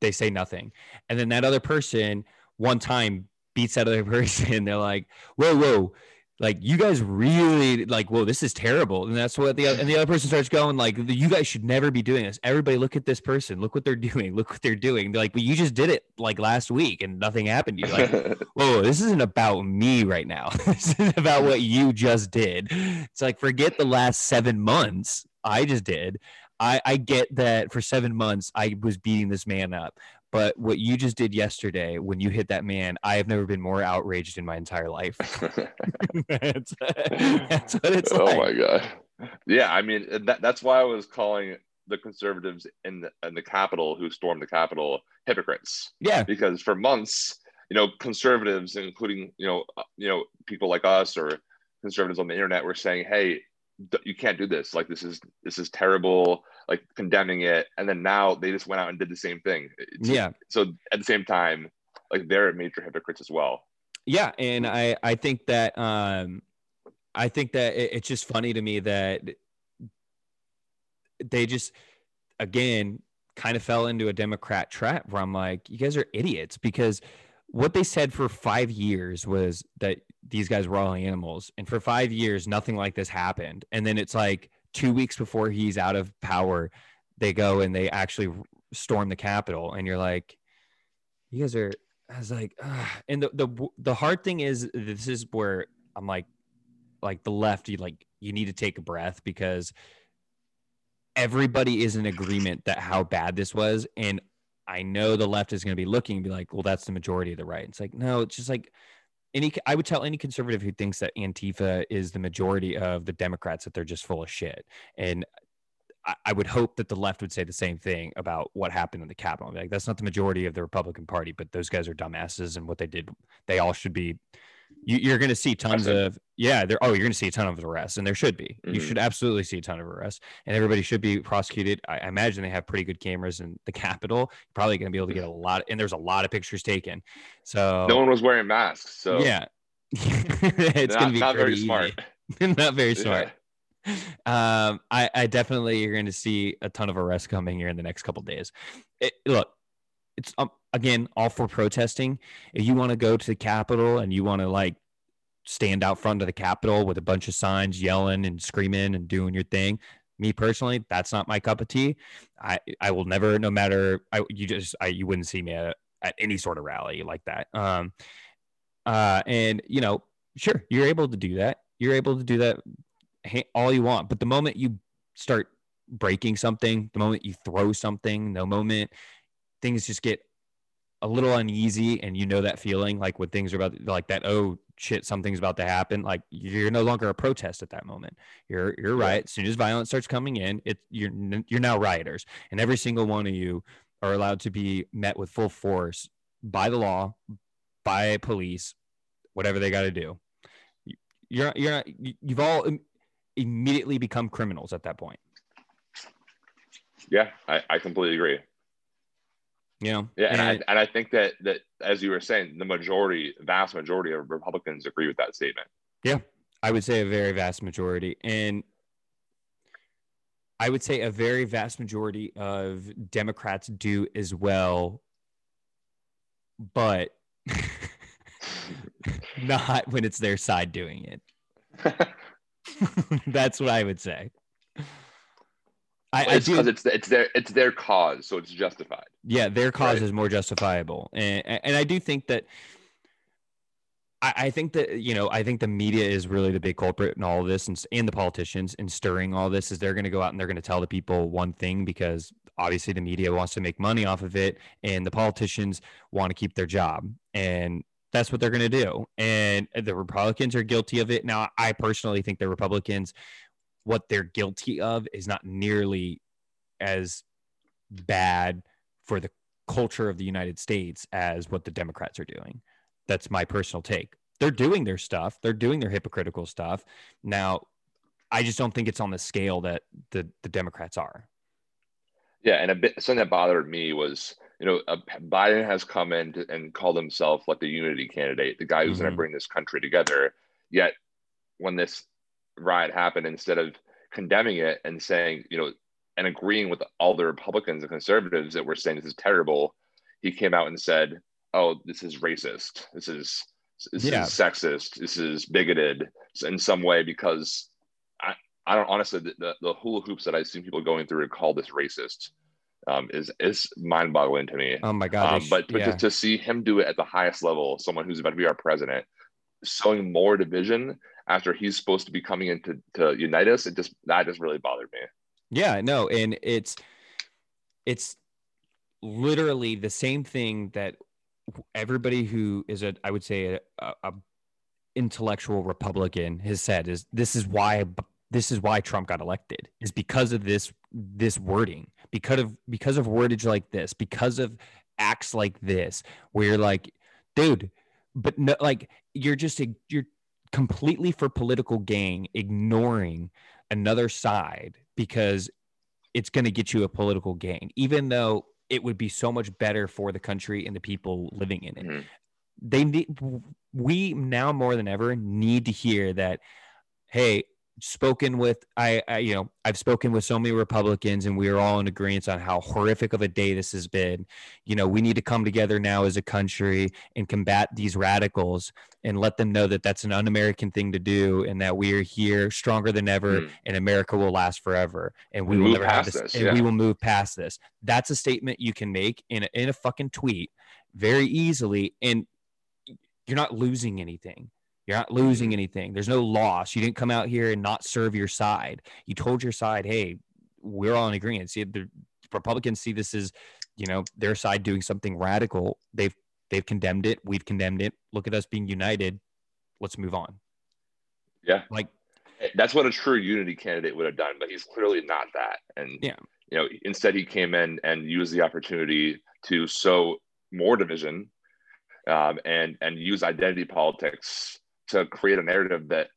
they say nothing. And then that other person one time beats that other person. They're like whoa whoa. Like you guys really like whoa this is terrible. And that's what the and the other person starts going like you guys should never be doing this. Everybody look at this person. Look what they're doing. Look what they're doing. They're like but you just did it like last week and nothing happened to you. Like whoa this isn't about me right now. This is about what you just did. It's like forget the last seven months i just did I, I get that for seven months I was beating this man up. But what you just did yesterday when you hit that man, I have never been more outraged in my entire life. that's, that's, what it's oh like. my god. Yeah, I mean that, that's why I was calling the conservatives in the, in the Capitol who stormed the Capitol hypocrites. Yeah. Because for months, you know, conservatives, including you know, uh, you know, people like us or conservatives on the internet, were saying, "Hey, you can't do this. Like this is this is terrible." Like condemning it, and then now they just went out and did the same thing. It's, yeah. So at the same time, like they're major hypocrites as well. Yeah, and I I think that um I think that it, it's just funny to me that they just again kind of fell into a Democrat trap where I'm like, you guys are idiots because what they said for five years was that these guys were all animals. And for five years, nothing like this happened. And then it's like two weeks before he's out of power, they go and they actually storm the Capitol. And you're like, you guys are, I was like, Ugh. and the, the, the hard thing is, this is where I'm like, like the left, you like, you need to take a breath because everybody is in agreement that how bad this was. And I know the left is going to be looking and be like, well, that's the majority of the right. It's like, no, it's just like any, I would tell any conservative who thinks that Antifa is the majority of the Democrats that they're just full of shit. And I, I would hope that the left would say the same thing about what happened in the Capitol. Like, that's not the majority of the Republican Party, but those guys are dumbasses and what they did, they all should be you, are going to see tons of yeah there oh you're going to see a ton of arrests and there should be. Mm-hmm. you should absolutely see a ton of arrests and everybody should be prosecuted. I, I, imagine they have pretty good cameras in the capitol. Probably going to be able to get a lot and there's a lot of pictures taken. So no one was wearing masks so yeah. It's going to be not very smart. not very smart. Um I, I definitely you're going to see a ton of arrests coming here in the next couple days. It, look it's um, again all for protesting. If you want to go to the Capitol and you want to like stand out front of the Capitol with a bunch of signs, yelling and screaming and doing your thing, me personally, that's not my cup of tea. I I will never, no matter I you just I you wouldn't see me at, at any sort of rally like that. Um, uh, and you know, sure, you're able to do that. You're able to do that all you want, but the moment you start breaking something, the moment you throw something, the moment things just get a little uneasy and you know that feeling like when things are about like that oh shit something's about to happen like you're no longer a protest at that moment. You're you're right. As soon as violence starts coming in it you're you're now rioters. And every single one of you are allowed to be met with full force by the law by police whatever they got to do you're you're not you've all immediately become criminals at that point. Yeah i, I completely agree yeah. Yeah. And, and, I, and I think that, that, as you were saying, the majority, vast majority of Republicans agree with that statement. Yeah. I would say a very vast majority. And I would say a very vast majority of Democrats do as well, but not when it's their side doing it. That's what I would say. I, it's because it's it's their it's their cause, so it's justified. Yeah, their cause right. is more justifiable, and and I do think that. I, I think that you know I think the media is really the big culprit in all of this, and, and the politicians in stirring all this is they're going to go out and they're going to tell the people one thing because obviously the media wants to make money off of it, and the politicians want to keep their job, and that's what they're going to do. And the Republicans are guilty of it. Now, I personally think the Republicans what they're guilty of is not nearly as bad for the culture of the United States as what the Democrats are doing. That's my personal take. They're doing their stuff, they're doing their hypocritical stuff. Now, I just don't think it's on the scale that the, the Democrats are. Yeah, and a bit something that bothered me was, you know, uh, Biden has come in to, and called himself like the unity candidate, the guy who's mm-hmm. going to bring this country together. Yet, when this riot happened, instead of condemning it and saying, you know, and agreeing with all the Republicans and conservatives that were saying this is terrible, he came out and said, "Oh, this is racist. This is this yeah. is sexist. This is bigoted in some way." Because I, I don't honestly the, the, the hula hoops that I've seen people going through and call this racist um, is is mind boggling to me. Oh my god! Um, but but yeah. to, to see him do it at the highest level, someone who's about to be our president, sowing more division after he's supposed to be coming into to, to unite us, it just that just really bothered me. Yeah, no, and it's it's literally the same thing that everybody who is a I would say a, a intellectual Republican has said is this is why this is why Trump got elected is because of this this wording because of because of wordage like this because of acts like this where you're like dude but no like you're just a, you're completely for political gain ignoring another side because it's going to get you a political gain even though it would be so much better for the country and the people living in it Mhm. they need we now more than ever need to hear that hey spoken with I, I you know i've spoken with so many republicans and we are all in agreement on how horrific of a day this has been you know we need to come together now as a country and combat these radicals and let them know that that's an un-american thing to do and that we are here stronger than ever Mhm. and america will last forever and we And will never have this, this, and yeah. we will move past this that's a statement you can make in a, in a fucking tweet very easily and you're not losing anything you're not losing anything. There's no loss. You didn't come out here and not serve your side. You told your side hey we're all in agreement. See the republicans see this as you know their side doing something radical. They've they've condemned it. We've condemned it. Look at us being united. Let's move on. Yeah. like That's what a true unity candidate would have done, but he's clearly not that. And Yeah. you know, instead he came in and used the opportunity to sow more division um, and and use identity politics to create a narrative that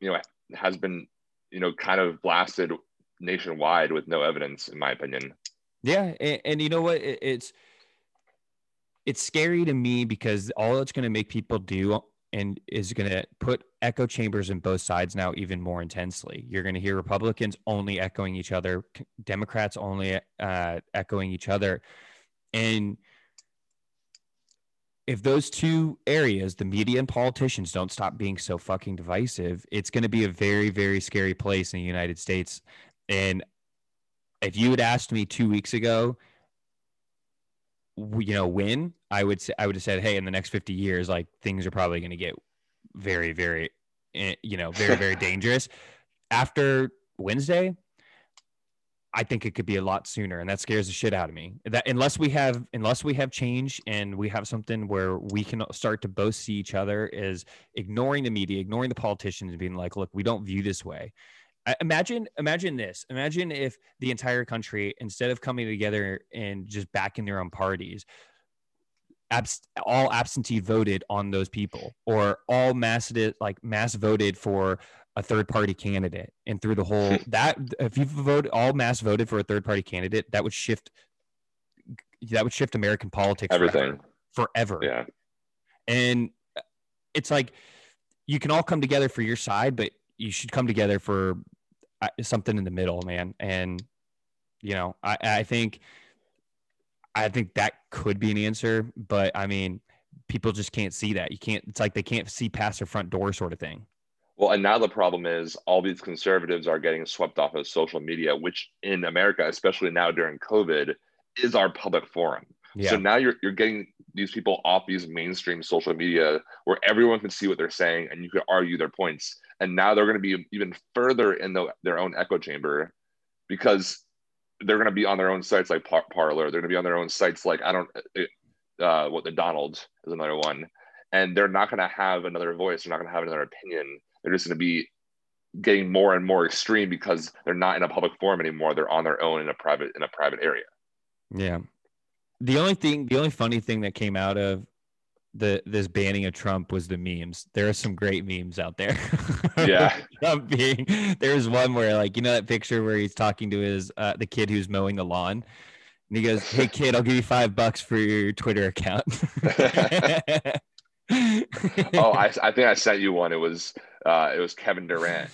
you know has been you know kind of blasted nationwide with no evidence, in my opinion. Yeah, and, and you know what? It, it's it's scary to me because all it's going to make people do and is going to put echo chambers in both sides now even more intensely. You're going to hear Republicans only echoing each other, Democrats only uh, echoing each other, and if those two areas, the media and politicians, don't stop being so fucking divisive, it's going to be a very, very scary place in the United States. And if you had asked me two weeks ago, you know, when I would say, I would have said, hey, in the next 50 years, like things are probably going to get very, very, eh, you know, very, very dangerous. After Wednesday, I think it could be a lot sooner, and that scares the shit out of me. That unless we have unless we have change and we have something where we can start to both see each other is ignoring the media, ignoring the politicians, and being like, "Look, we don't view this way." Imagine, imagine this. Imagine if the entire country, instead of coming together and just backing their own parties, abs- all absentee voted on those people, or all mass like mass voted for a third party candidate and through the whole that if you vote all mass voted for a third party candidate that would shift that would shift american politics Everything. forever, forever. Yeah. and it's like you can all come together for your side but you should come together for uh, something in the middle man and you know i i think i think that could be an answer but i mean people just can't see that you can't it's like they can't see past their front door sort of thing Well, and now the problem is all these conservatives are getting swept off of social media, which in America, especially now during COVID, is our public forum. yeah So now you're you're getting these people off these mainstream social media where everyone can see what they're saying and you can argue their points. And now they're going to be even further in the, their own echo chamber because they're going to be on their own sites like Par- Parler. They're going to be on their own sites like I don't uh, what the Donald is another one, and they're not going to have another voice. They're not going to have another opinion. They're just going to be getting more and more extreme because they're not in a public forum anymore. They're on their own in a private in a private area. Yeah. The only thing, the only funny thing that came out of the this banning of Trump was the memes. There are some great memes out there. Yeah. Trump being, there's one where like you know that picture where he's talking to his uh, the kid who's mowing the lawn, and he goes, "Hey kid, I'll give you five bucks for your Twitter account." oh, I, I think I sent you one. It was uh, it was Kevin Durant.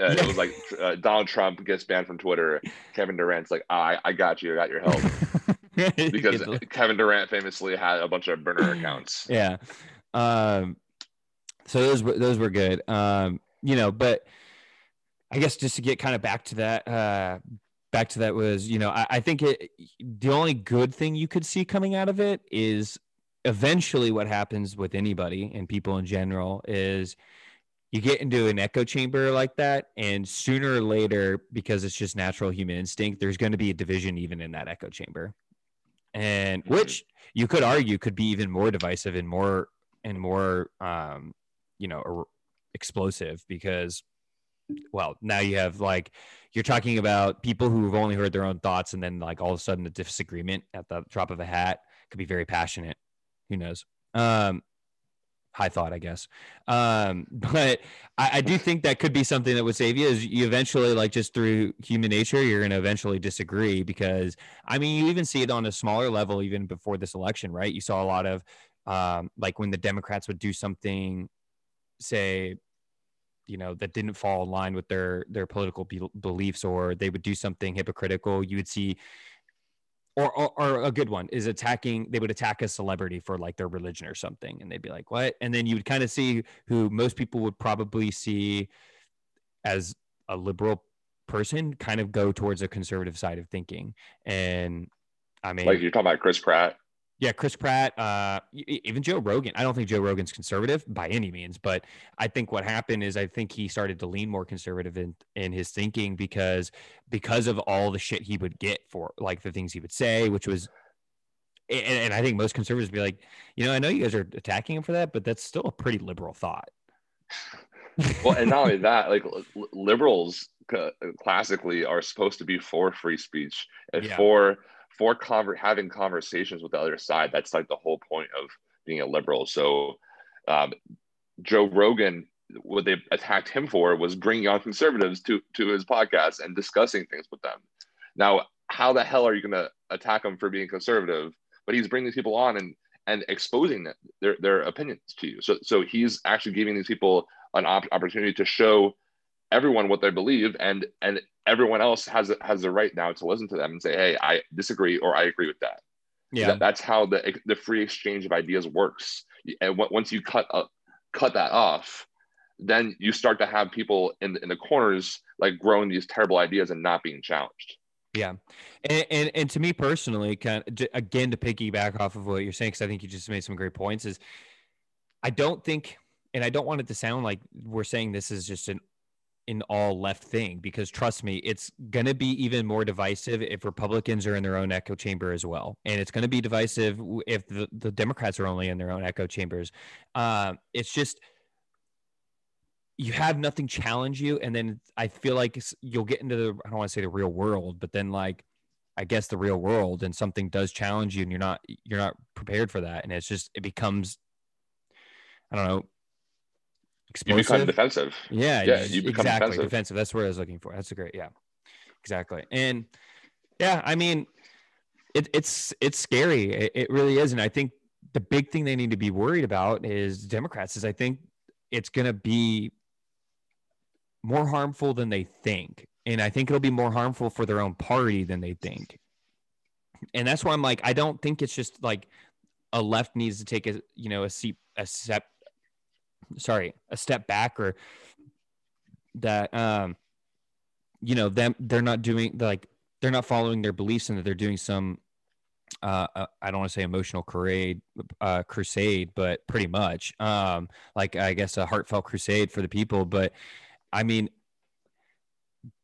Uh, It was like uh, Donald Trump gets banned from Twitter. Kevin Durant's like, I I got you. I got your help because Kevin Durant famously had a bunch of burner accounts. yeah um so those were those were good um you know but i guess just to get kind of back to that uh back to that was you know i, I think it the only good thing you could see coming out of it is eventually what happens with anybody and people in general is you get into an echo chamber like that and sooner or later because it's just natural human instinct there's going to be a division even in that echo chamber and which you could argue could be even more divisive and more and more um you know er- explosive because well, now you have like you're talking about people who've only heard their own thoughts, and then like all of a sudden a disagreement at the drop of a hat could be very passionate. Who knows? Um, high thought, I guess. Um, but I, I, do think that could be something that would save you. Is you eventually, like, just through human nature, you're going to eventually disagree because I mean, you even see it on a smaller level, even before this election, right? You saw a lot of um, like when the Democrats would do something, say, you know, that didn't fall in line with their their political be- beliefs, or they would do something hypocritical. You would see or, or, or, a good one is attacking they would attack a celebrity for like their religion or something and they'd be like what? And then you would kind of see who most people would probably see as a liberal person kind of go towards a conservative side of thinking and i mean like you're talking about chris pratt yeah, Chris Pratt, uh, even Joe Rogan. I don't think Joe Rogan's conservative by any means, but I think what happened is I think he started to lean more conservative in in his thinking because because of all the shit he would get for like the things he would say, which was. And, and I think most conservatives be like, you know, I know you guys are attacking him for that, but that's still a pretty liberal thought. well, and not only that, like liberals classically are supposed to be for free speech and yeah. for for conver- having conversations with the other side. That's like the whole point of being a liberal. So um, Joe Rogan, what they attacked him for was bringing on conservatives to to his podcast and discussing things with them. Now, how the hell are you going to attack him for being conservative? But he's bringing these people on and and exposing their their opinions to you. So so he's actually giving these people an op- opportunity to show everyone what they believe and and everyone else has has the right now to listen to them and say hey i disagree or i agree with that. Yeah. that, that's how the the free exchange of ideas works. And once you cut up cut that off then you start to have people in, in the corners like growing these terrible ideas and not being challenged. Yeah. And and, and to me personally kind of again to piggyback off of what you're saying because i think you just made some great points is i don't think and i don't want it to sound like we're saying this is just an an all left thing because trust me, it's going to be even more divisive if Republicans are in their own echo chamber as well. And it's going to be divisive if the, the Democrats are only in their own echo chambers. Uh, it's just, you have nothing challenge you. And then I feel like you'll get into the, I don't want to say the real world, but then like, I guess the real world and something does challenge you and you're not, you're not prepared for that. And it's just, it becomes, I don't know, explosive. You become defensive. Yeah, yeah, you become exactly defensive. defensive. That's what I was looking for. That's a great, yeah, exactly. And yeah, I mean, it, it's it's scary. It, it really is, and I think the big thing they need to be worried about is Democrats. Is I think it's going to be more harmful than they think, and I think it'll be more harmful for their own party than they think. And that's why I'm like, I don't think it's just like a left needs to take a you know a seat a step sorry, a step back or that um you know them they're not doing like they're not following their beliefs and that they're doing some uh, uh I don't want to say emotional crusade, uh, crusade, but pretty much, um, like I guess a heartfelt crusade for the people. But I mean,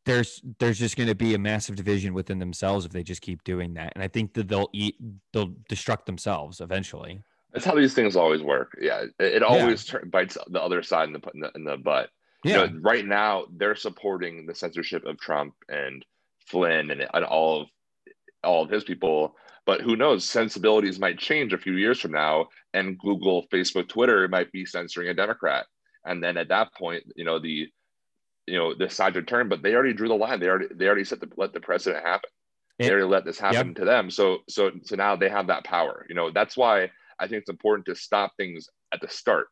there's there's just going to be a massive division within themselves if they just keep doing that, and I think that they'll eat, they'll destruct themselves eventually. That's how these things always work. Yeah, it, it always yeah. bites the other side in the in the, in the butt. Yeah. You know, right now they're supporting the censorship of Trump and Flynn and, and all of all of his people. But who knows? Sensibilities might change a few years from now, and Google, Facebook, Twitter might be censoring a Democrat. And then at that point, you know the you know the side to turn. But they already drew the line. They already they already set the let the precedent happen. They already let this happen yep. to them. So so so now they have that power. You know that's why I think it's important to stop things at the start.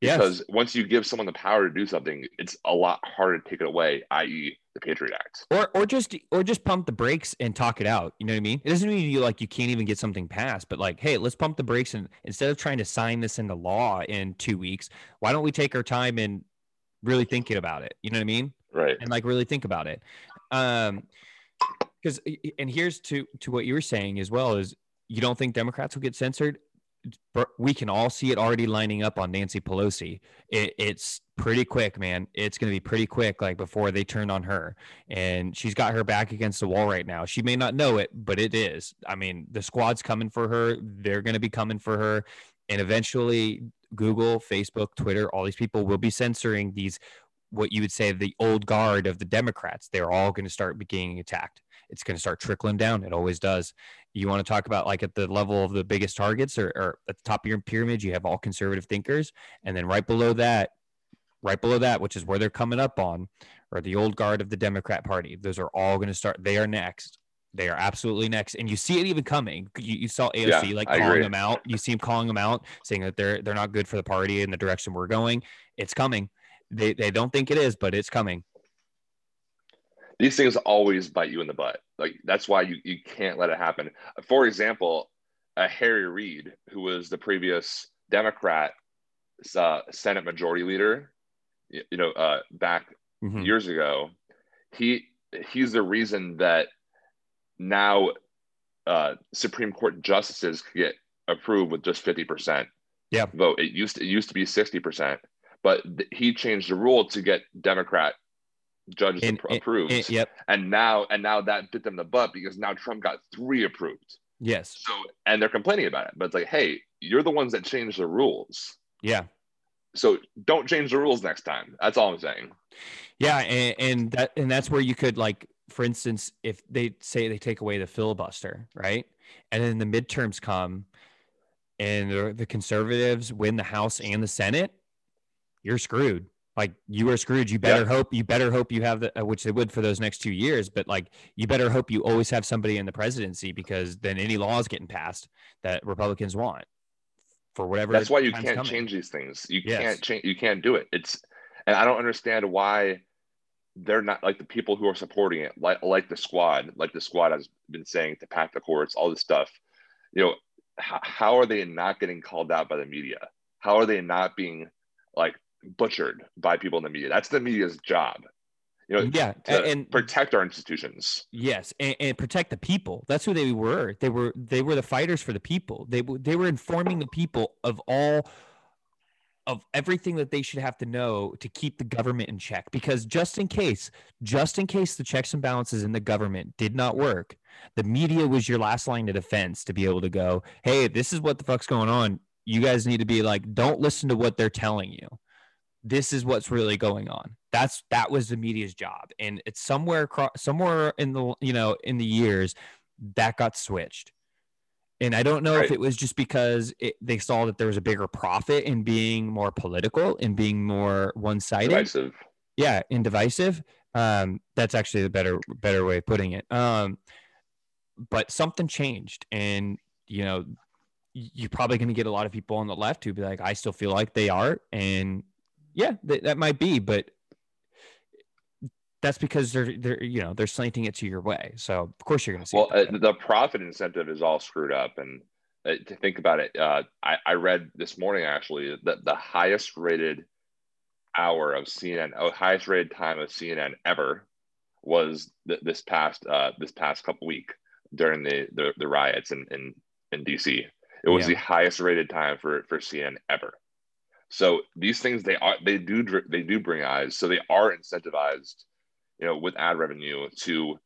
Yes. Because once you give someone the power to do something, it's a lot harder to take it away, i.e., the Patriot Act. Or or just or just pump the brakes and talk it out. You know what I mean? It doesn't mean you like you can't even get something passed, but like, hey, let's pump the brakes and instead of trying to sign this into law in two weeks, why don't we take our time and really thinking about it? You know what I mean? Right. And like really think about it. Um because and here's to to what you were saying as well is you don't think Democrats will get censored? We can all see it already lining up on Nancy Pelosi. It, it's pretty quick, man. It's going to be pretty quick, like before they turn on her. And she's got her back against the wall right now. She may not know it, but it is. I mean, the squad's coming for her. They're going to be coming for her. And eventually, Google, Facebook, Twitter, all these people will be censoring these what you would say the old guard of the Democrats. They're all going to start being attacked. It's going to start trickling down. It always does. You want to talk about like at the level of the biggest targets or, or at the top of your pyramid, you have all conservative thinkers. And then right below that, right below that, which is where they're coming up on, or the old guard of the Democrat Party. Those are all going to start. They are next. They are absolutely next, and you see it even coming. You, you saw AOC Yeah, like I calling agree. them out. You see him calling them out, saying that they're they're not good for the party and the direction we're going. It's coming. They they don't think it is, but it's coming. These things always bite you in the butt. Like that's why you, you can't let it happen. For example, uh, Harry Reid, who was the previous Democrat uh, Senate Majority Leader, you, you know, uh, back Mhm. years ago, he he's the reason that now uh, Supreme Court justices could get approved with just fifty percent Yeah. vote. It used to, it used to be sixty percent, but th- he changed the rule to get Democrat judges And- appro- and- approved and- yep. and now and now that bit them the butt because now Trump got three approved. Yes. So and they're complaining about it, but it's like, hey, you're the ones that changed the rules, Yeah. so don't change the rules next time. That's all I'm saying. Yeah, and, and that and that's where you could like, for instance, if they say they take away the filibuster, right, and then the midterms come, and the, the conservatives win the House and the Senate, you're screwed. Like you are screwed. You better Yeah. hope you better hope you have the uh, which they would for those next two years, but like you better hope you always have somebody in the presidency because then any laws getting passed that Republicans want for whatever. That's why you can't coming. change these things. You Yes. can't change. You can't do it. It's and I don't understand why they're not like the people who are supporting it, like like the squad, like the squad has been saying to pack the courts, all this stuff. You know, h- how are they not getting called out by the media? How are they not being like butchered by people in the media? That's the media's job. You know, Yeah, to and protect our institutions. Yes, and, and protect the people. That's who they were. They were they were the fighters for the people. They they were informing the people of all of everything that they should have to know to keep the government in check. Because just in case, just in case the checks and balances in the government did not work, the media was your last line of defense to be able to go, "Hey, this is what the fuck's going on. You guys need to be like, don't listen to what they're telling you." This is what's really going on. That's that was the media's job. And it's somewhere across somewhere in the you know in the years that got switched. And i don't know if it was just because it, they saw that there was a bigger profit in being more political and being more one-sided. Divisive. yeah and divisive. Um that's actually the better better way of putting it. Um but something changed. And you know you're probably going to get a lot of people on the left who be like i still feel like they are. And yeah th- that might be but that's because they're they're you know they're slanting it to your way so of course you're going to see Well, it uh, the profit incentive is all screwed up, and uh, to think about it, uh, I, I read this morning actually that the highest rated hour of CNN, oh, highest rated time of CNN ever, was th- this past uh, this past couple week during the the, the riots in, in in DC. It was Yeah. the highest rated time for for CNN ever. So these things they are they do they do bring eyes, so they are incentivized, you know, with ad revenue to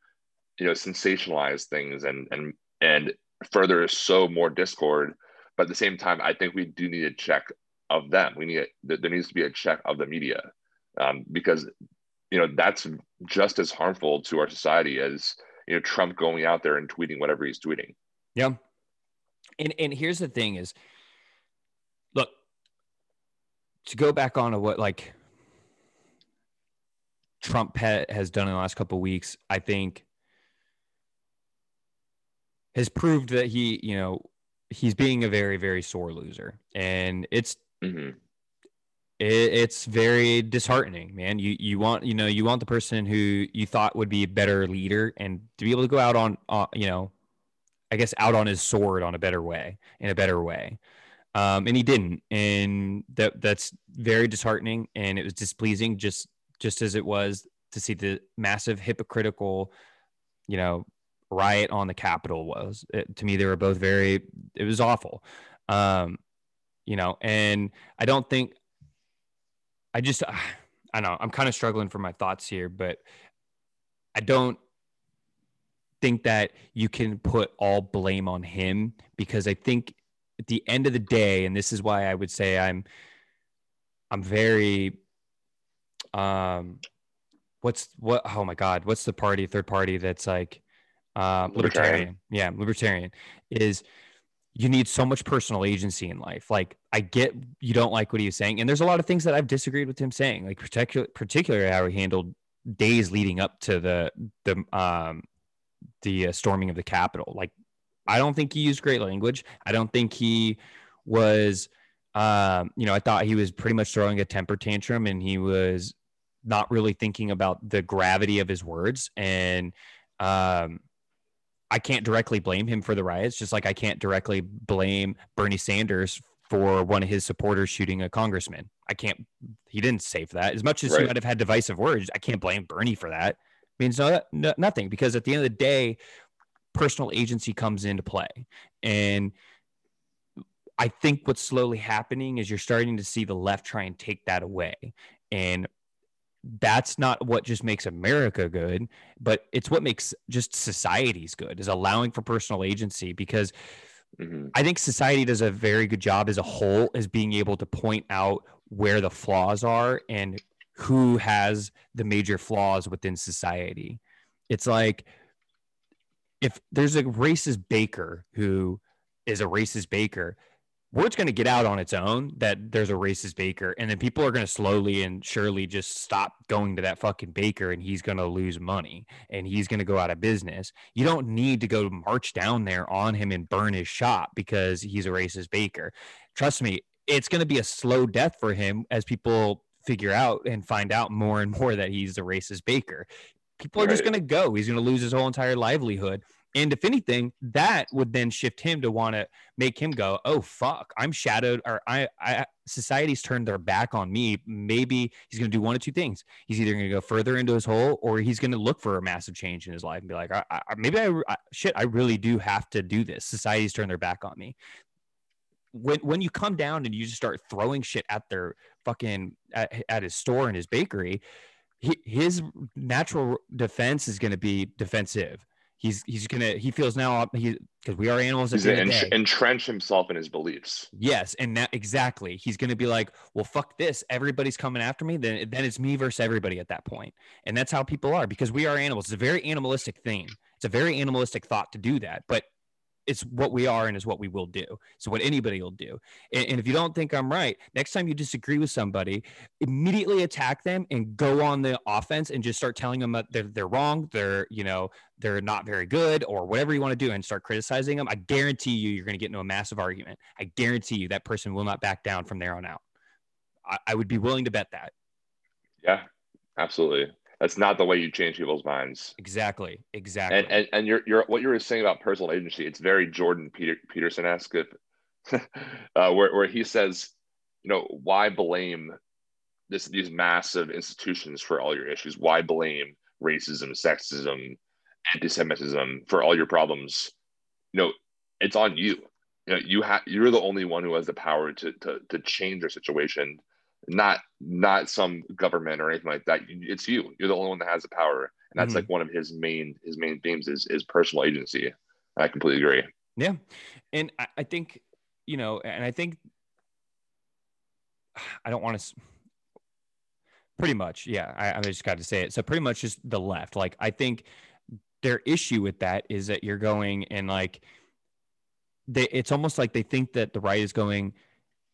you know sensationalize things and and and further sow more discord. But at the same time i think we do need a check of them. We need a, there needs to be a check of the media um, because you know that's just as harmful to our society as you know trump going out there and tweeting whatever he's tweeting. Yeah. And and here's the thing is to go back on to what like Trump ha- has done in the last couple of weeks, I think has proved that he, you know, he's being a very very sore loser. And it's Mhm. it, it's very disheartening, man. You you want you know you want the person who you thought would be a better leader and to be able to go out on uh, you know, I guess out on his sword on a better way in a better way, um, and he didn't, and that that's very disheartening and it was displeasing just just as it was to see the massive hypocritical, you know, riot on the Capitol was. It, to me, they were both very. It was awful. Um, you know, and I don't think I just I don't know, I'm kind of struggling for my thoughts here, but I don't think that you can put all blame on him because I think at the end of the day, and this is why I would say I'm I'm very um, what's what? Oh my God, what's the party? Third party that's like uh, libertarian. libertarian. Yeah, libertarian is you need so much personal agency in life. Like I get you don't like what he was saying, and there's a lot of things that I've disagreed with him saying, like particular particularly how he handled days leading up to the the um the uh, storming of the Capitol. Like I don't think he used great language. I don't think he was um you know I thought he was pretty much throwing a temper tantrum, and he was not really thinking about the gravity of his words and um I can't directly blame him for the riots, just like I can't directly blame Bernie Sanders for one of his supporters shooting a congressman. I can't, he didn't say for that. As much as right. he might have had divisive words, I can't blame Bernie for that. Means no, no, nothing because at the end of the day, personal agency comes into play. And I think what's slowly happening is you're starting to see the left try and take that away. And that's not what just makes America good, but it's what makes just societies good is allowing for personal agency because mm-hmm. I think society does a very good job as a whole as being able to point out where the flaws are and who has the major flaws within society. It's like if there's a racist baker who is a racist baker, word's going to get out on its own that there's a racist baker and then people are going to slowly and surely just stop going to that fucking baker and he's going to lose money and he's going to go out of business. You don't need to go march down there on him and burn his shop because he's a racist baker. Trust me it's going to be a slow death for him as people figure out and find out more and more that he's a racist baker people are right. just going to go he's going to lose his whole entire livelihood and if anything, that would then shift him to want to make him go, "Oh fuck, I'm shadowed," or "I, I society's turned their back on me." Maybe he's going to do one of two things. He's either going to go further into his hole, or he's going to look for a massive change in his life and be like, I, I, "Maybe I, I shit, I really do have to do this." Society's turned their back on me. When when you come down and you just start throwing shit at their fucking at, at his store and his bakery, he, his natural defense is going to be defensive he's he's gonna he feels now he because we are animals. He's gonna entrench himself in his beliefs. Yes, and that exactly. He's gonna be like, well, fuck this. Everybody's coming after me. Then then it's me versus everybody at that point, and that's how people are because we are animals. It's a very animalistic thing. It's a very animalistic thought to do that, but it's what we are and is what we will do. So what anybody will do. And, and, if you don't think I'm right, next time you disagree with somebody, immediately attack them and go on the offense and just start telling them that they're, they're wrong. They're, you know, they're not very good or whatever you want to do and start criticizing them. I guarantee you, you're going to get into a massive argument. I guarantee you that person will not back down from there on out. I, I would be willing to bet that. Yeah, absolutely that's not the way you change people's minds. Exactly. Exactly. And and, and you're you're what you were saying about personal agency, it's very Jordan Peter, Peterson esque, uh, where where he says, you know, why blame this these massive institutions for all your issues? Why blame racism, sexism, anti-Semitism for all your problems? You know, it's on you. You know, you have you're the only one who has the power to to to change your situation not not some government or anything like that. It's you. You're the only one that has the power, and that's mm-hmm. like one of his main his main themes is is personal agency. I completely agree. Yeah, and I, I think you know, and I think I don't want to. Pretty much, yeah. I, I just got to say it. So pretty much just the left. Like I think their issue with that is that you're going and like they. It's almost like they think that the right is going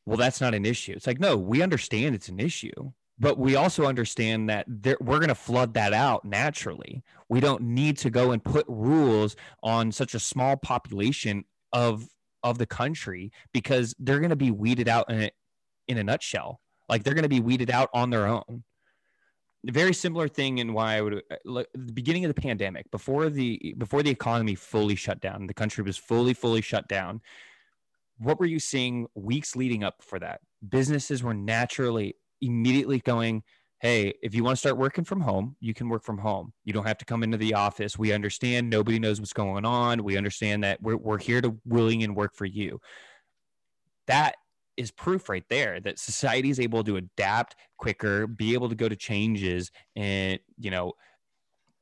well, that's not an issue. It's like, no, we understand it's an issue, but we also understand that there, we're going to flood that out naturally. We don't need to go and put rules on such a small population of of the country because they're going to be weeded out in a, in a nutshell. Like they're going to be weeded out on their own. A very similar thing in why I would look the beginning of the pandemic before the before the economy fully shut down, the country was fully fully shut down what were you seeing weeks leading up for that? Businesses were naturally immediately going, hey, if you want to start working from home, you can work from home. You don't have to come into the office. We understand nobody knows what's going on. We understand that we're, we're here to willing and work for you. That is proof right there that society is able to adapt quicker, be able to go to changes and, you know,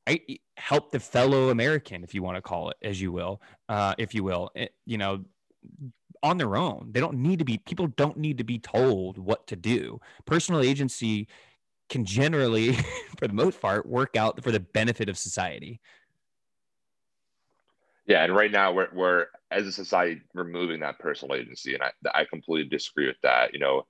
I, help the fellow American, if you want to call it, as you will, uh, if you will, it, you know, on their own. They don't need to be, people don't need to be told what to do. Personal agency can generally, for the most part, work out for the benefit of society. Yeah, and right now we're we're as a society removing that personal agency, and I I completely disagree with that. You know,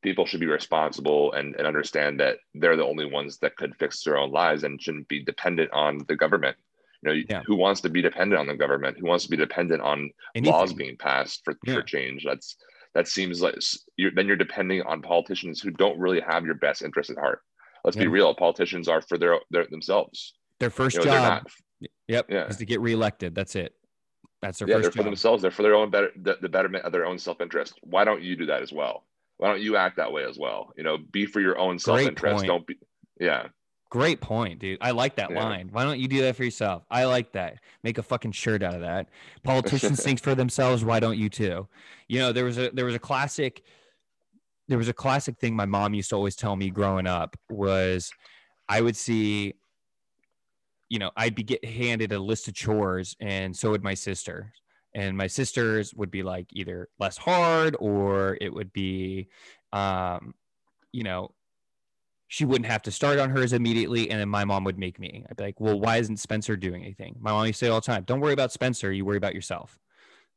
people should be responsible and, and understand that they're the only ones that could fix their own lives and shouldn't be dependent on the government. You know, yeah. who wants to be dependent on the government? Who wants to be dependent on Anything. laws being passed for, yeah. for change? That's that seems like you're, then you're depending on politicians who don't really have your best interest at heart. Let's yeah. be real. Politicians are for their, their themselves. Their first you know, job Yep. Is to get reelected. That's it. That's their yeah, first they're job. for themselves. They're for their own better the, the betterment of their own self-interest. Why don't you do that as well? Why don't you act that way as well? You know, be for your own self-interest. Don't be yeah. Great point, dude. I like that yeah. line. Why don't you do that for yourself? I like that. Make a fucking shirt out of that. Politicians think for themselves. Why don't you too? You know, there was a there was a classic there was a classic thing my mom used to always tell me growing up was I would see you know, I'd be get handed a list of chores, and so would my sister. And my sisters would be like either less hard or it would be, um, you know, she wouldn't have to start on hers immediately. And then my mom would make me. I'd be like, well, why isn't Spencer doing anything? My mom used to say all the time, don't worry about Spencer. You worry about yourself.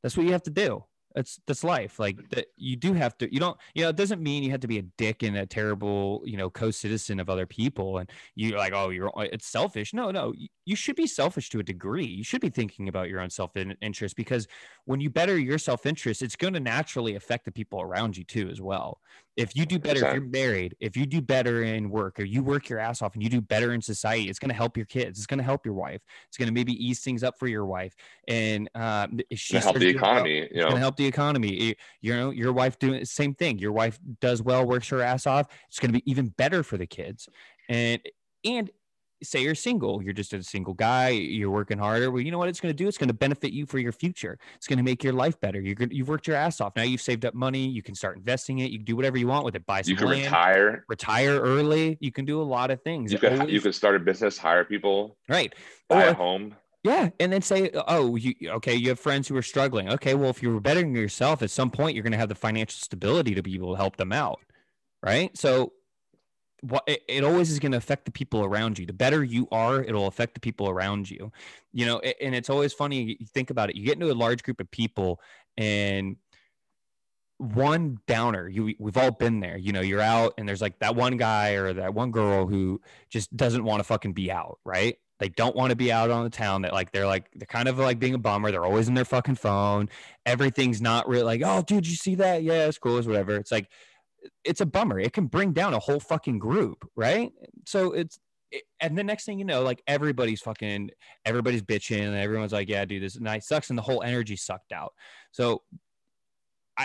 That's what you have to do that's that's life like that you do have to you don't you know it doesn't mean you have to be a dick and a terrible you know co-citizen of other people and you're like oh you're uh, it's selfish no no you should be selfish to a degree you should be thinking about your own self-interest because when you better your self-interest it's going to naturally affect the people around you too as well if you do better if you're married if you do better in work or you work your ass off and you do better in society it's going to help your kids it's going to help your wife it's going to maybe ease things up for your wife and um, she's help the economy well, you know going to help the economy you know your wife doing the same thing your wife does well works her ass off it's going to be even better for the kids and and say you're single, you're just a single guy, you're working harder. Well, you know what it's going to do? It's going to benefit you for your future. It's going to make your life better. You're good. You've worked your ass off. Now you've saved up money. You can start investing it. You can do whatever you want with it. Buy some You can land, retire. Retire early. You can do a lot of things. You could always, you could start a business, hire people. Right. Buy or, a home. Yeah, and then say, oh, oh, you okay? You have friends who are struggling. Okay, well, if you're bettering yourself, at some point you're going to have the financial stability to be able to help them out, right? So what it, it always is going to affect the people around you. The better you are, it'll affect the people around you. You know, and it's always funny. You think about it. You get into a large group of people, and one downer. You we've all been there. You know, you're out, and there's like that one guy or that one girl who just doesn't want to fucking be out, right? They don't want to be out on the town. That like they're like they're kind of like being a bummer. They're always in their fucking phone. Everything's not really like, oh, dude, you see that? Yeah, it's cool. It's whatever. It's like it's a bummer. It can bring down a whole fucking group, right? So it's and the next thing you know, like everybody's fucking everybody's bitching and everyone's like, yeah, dude, this night sucks, and the whole energy sucked out. So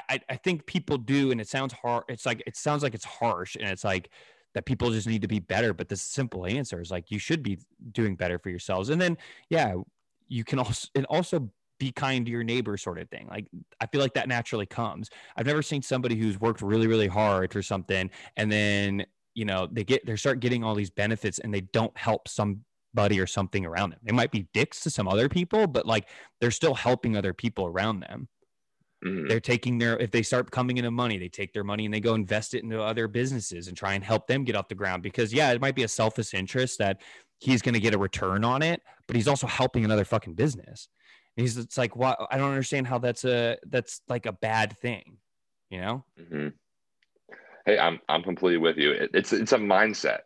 I, I think people do, and it sounds hard. It's like it sounds like it's harsh, and it's like that people just need to be better. But the simple answer is like you should be doing better for yourselves. And then yeah, you can also and also be kind to your neighbor sort of thing. Like I feel like that naturally comes. I've never seen somebody who's worked really, really hard for something and then, you know, they get they start getting all these benefits and they don't help somebody or something around them. They might be dicks to some other people, but like they're still helping other people around them. Mm-hmm. They're taking their if they start coming into money, they take their money and they go invest it into other businesses and try and help them get off the ground because yeah, it might be a selfish interest that he's going to get a return on it, but he's also helping another fucking business he's it's like what I don't understand how that's a that's like a bad thing, you know. Mm-hmm. Hey, I'm I'm completely with you. It, it's it's a mindset.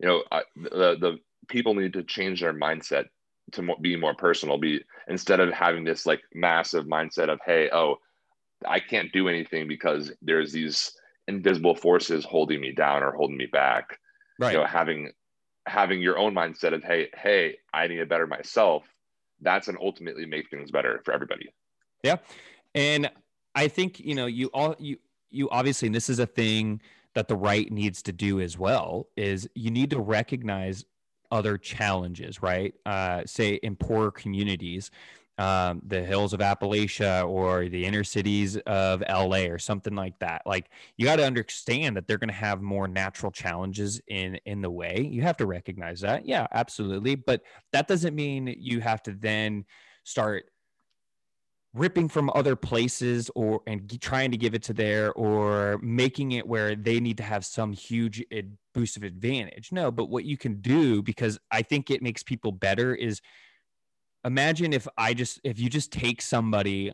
You know, I, the the people need to change their mindset to mo- be more personal. Be instead of having this like massive mindset of hey, oh, I can't do anything because there's these invisible forces holding me down or holding me back. Right. You know, having having your own mindset of hey, hey, I need to better myself that's an ultimately make things better for everybody. Yeah. And I think, you know, you all, you, you obviously, and this is a thing that the right needs to do as well, is you need to recognize other challenges, right? Uh, say in poor communities, um, the hills of Appalachia or the inner cities of LA or something like that. Like you got to understand that they're going to have more natural challenges in in the way. You have to recognize that. Yeah, absolutely. But that doesn't mean you have to then start ripping from other places or and trying to give it to there or making it where they need to have some huge boost of advantage no but what you can do because i think it makes people better is imagine if i just if you just take somebody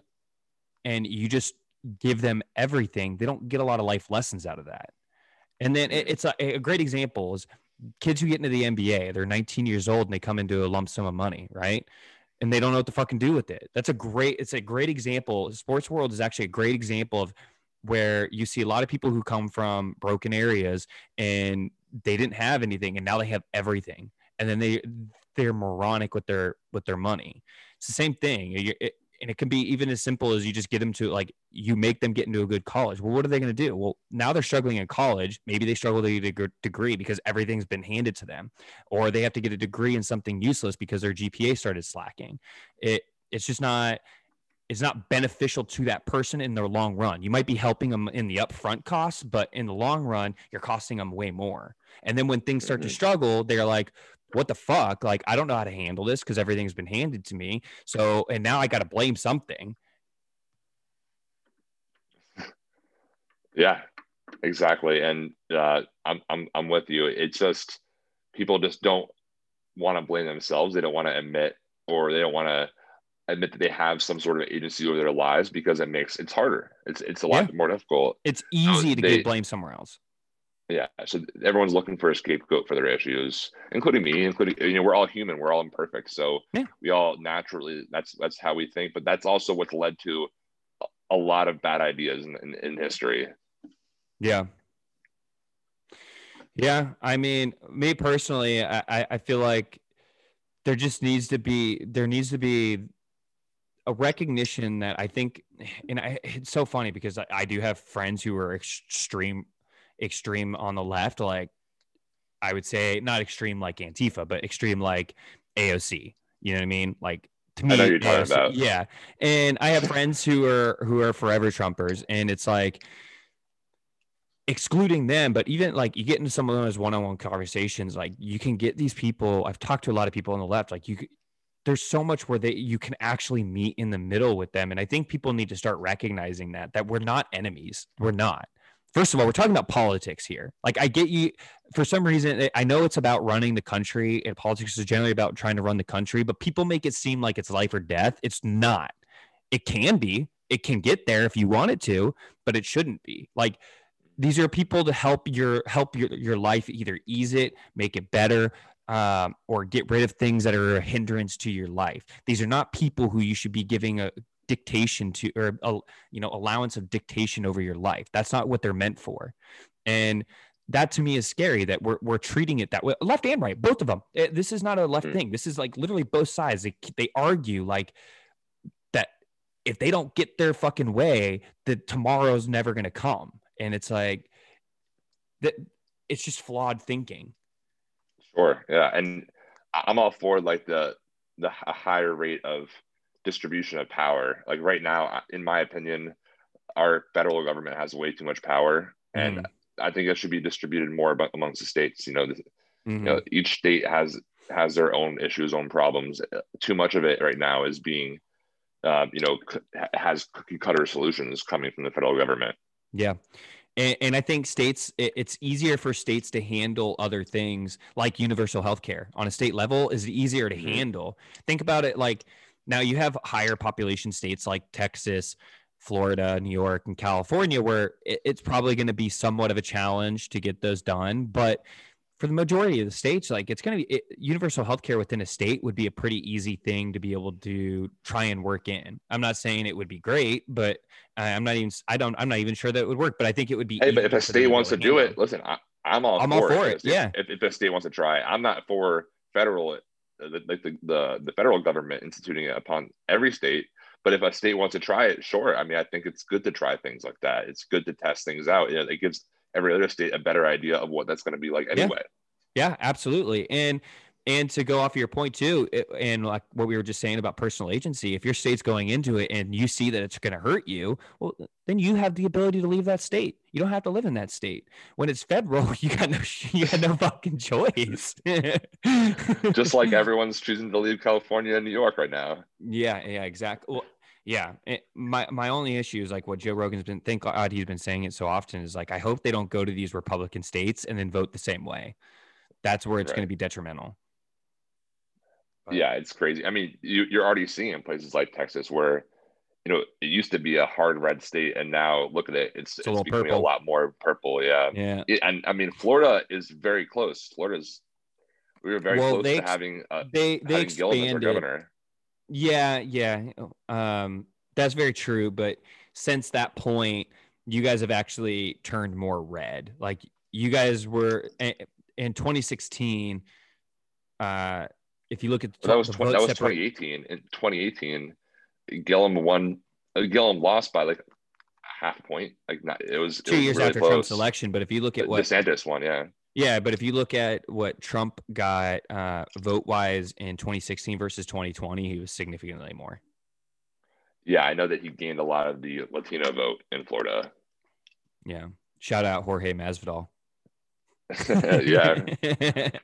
and you just give them everything they don't get a lot of life lessons out of that and then it, it's a, a great example is kids who get into the nba they're 19 years old and they come into a lump sum of money right and they don't know what to fucking do with it. That's a great it's a great example. Sports world is actually a great example of where you see a lot of people who come from broken areas and they didn't have anything and now they have everything. And then they they're moronic with their with their money. It's the same thing. It- and it can be even as simple as you just get them to like you make them get into a good college. Well, what are they going to do? Well, now they're struggling in college. Maybe they struggle to get a degree because everything's been handed to them, or they have to get a degree in something useless because their GPA started slacking. It it's just not it's not beneficial to that person in their long run. You might be helping them in the upfront costs, but in the long run, you're costing them way more. And then when things start to Mhm. struggle, they're like, what the fuck? Like, I don't know how to handle this because everything's been handed to me. So, and now I got to blame something. Yeah, exactly. And uh, I'm I'm I'm with you. It's just people just don't want to blame themselves. They don't want to admit, or they don't want to admit that they have some sort of agency over their lives because it makes it's harder. It's it's a lot more difficult. It's easy to they- get blame somewhere else. Yeah. So everyone's looking for a scapegoat for their issues, including me, including you know, we're all human, we're all imperfect. So Yeah. we all naturally that's that's how we think. But that's also what's led to a- lot of bad ideas in, in, in history. Yeah. Yeah. I mean, me personally, I, I- I feel like there just needs to be there needs to be a recognition that I think and I it's so funny because I, I do have friends who are extreme extreme on the left, like I would say not extreme like Antifa, but extreme like AOC. You know what I mean? Like to me, I know you're talking AOC yeah. And I have friends who are who are forever Trumpers, and it's like excluding them, but even like you get into some of those one-on-one conversations, like you can get these people. I've talked to a lot of people on the left, like you. There's so much where they you can actually meet in the middle with them, and I think people need to start recognizing that that we're not enemies. We're not. First of all, we're talking about politics here. Like I get you. For some reason, I know it's about running the country, and politics is generally about trying to run the country. But people make it seem like it's life or death. It's not. It can be. It can get there if you want it to, but it shouldn't be. Like these are people to help your help your, your life either ease it make it better um, or get rid of things that are a hindrance to your life these are not people who you should be giving a dictation to or you know allowance of dictation over your life. That's not what they're meant for. And that to me is scary that we're, we're treating it that way left and right both of them. Eh, this is not a left Mm. thing. This is like literally both sides. They, they argue like that if they don't get their fucking way that tomorrow's never going to come. And it's like that it's just flawed thinking. Sure. Yeah. And I'm all for like the the higher rate of distribution of power. Like right now, in my opinion, our federal government has way too much power, and I think it should be distributed more amongst the states. You know, the, Mhm. you know, each state has has their own issues, own problems. Uh, Too much of it right now is being, uh, you know, c- has cookie cutter solutions coming from the federal government. Yeah. And, and I think states, it- it's easier for states to handle other things like universal health care on a state level is easier to Mhm. handle. Think about it like now you have higher population states like Texas, Florida, New York, and California, where it's probably going to be somewhat of a challenge to get those done. But for the majority of the states, like it's going to be it, universal health care within a state would be a pretty easy thing to be able to try and work in. I'm not saying it would be great, but I'm not even I don't I'm not even sure that it would work, but I think it would be. Hey, but if a state wants to do it, listen, I, I'm all I'm for all for If it, yeah. If, if a state wants to try, I'm not for federal, Uh, like the, the the federal government instituting it upon every state. But if a state wants to try it, sure. I mean, I think it's good to try things like that. It's good to test things out. You know, it gives every other state a better idea of what that's going to be like Yeah. anyway. Yeah, absolutely. And and to go off of your point too, it- and like what we were just saying about personal agency, if your state's going into it and you see that it's going to hurt you, well, then you have the ability to leave that state. You don't have to live in that state. When it's federal, you got no you got no fucking choice. Just like everyone's choosing to leave California and New York right now. Yeah, yeah, exactly. Well, Yeah, it, my my only issue is like what Joe Rogan's been. Thank God he's been saying it so often. Is like I hope they don't go to these Republican states and then vote the same way. That's where it's Right. going to be detrimental. But- Yeah, it's crazy. I mean, you, you're already seeing places like Texas where, you know, it used to be a hard red state, and now look at it, it's, It's it's, a becoming purple. a lot more purple. Yeah, Yeah, It- and I mean, Florida is very close. Florida's we were very Well, close they to having uh, they they having our expanded. governor. Yeah, yeah. Um, that's very true. But since that point, you guys have actually turned more red. Like you guys were in, in 2016. Uh, if you look at the, Well, that was 20, that was separa- 2018. In 2018, Gillum won. Uh, Gillum lost by like half a point. Like not, it was it two was years really after close. Trump's election. But if you look at what DeSantis won, yeah. Yeah, but if you look at what Trump got uh, vote wise in 2016 versus 2020, he was significantly more. Yeah, I know that he gained a lot of the Latino vote in Florida. Yeah. Shout out Jorge Masvidal. yeah.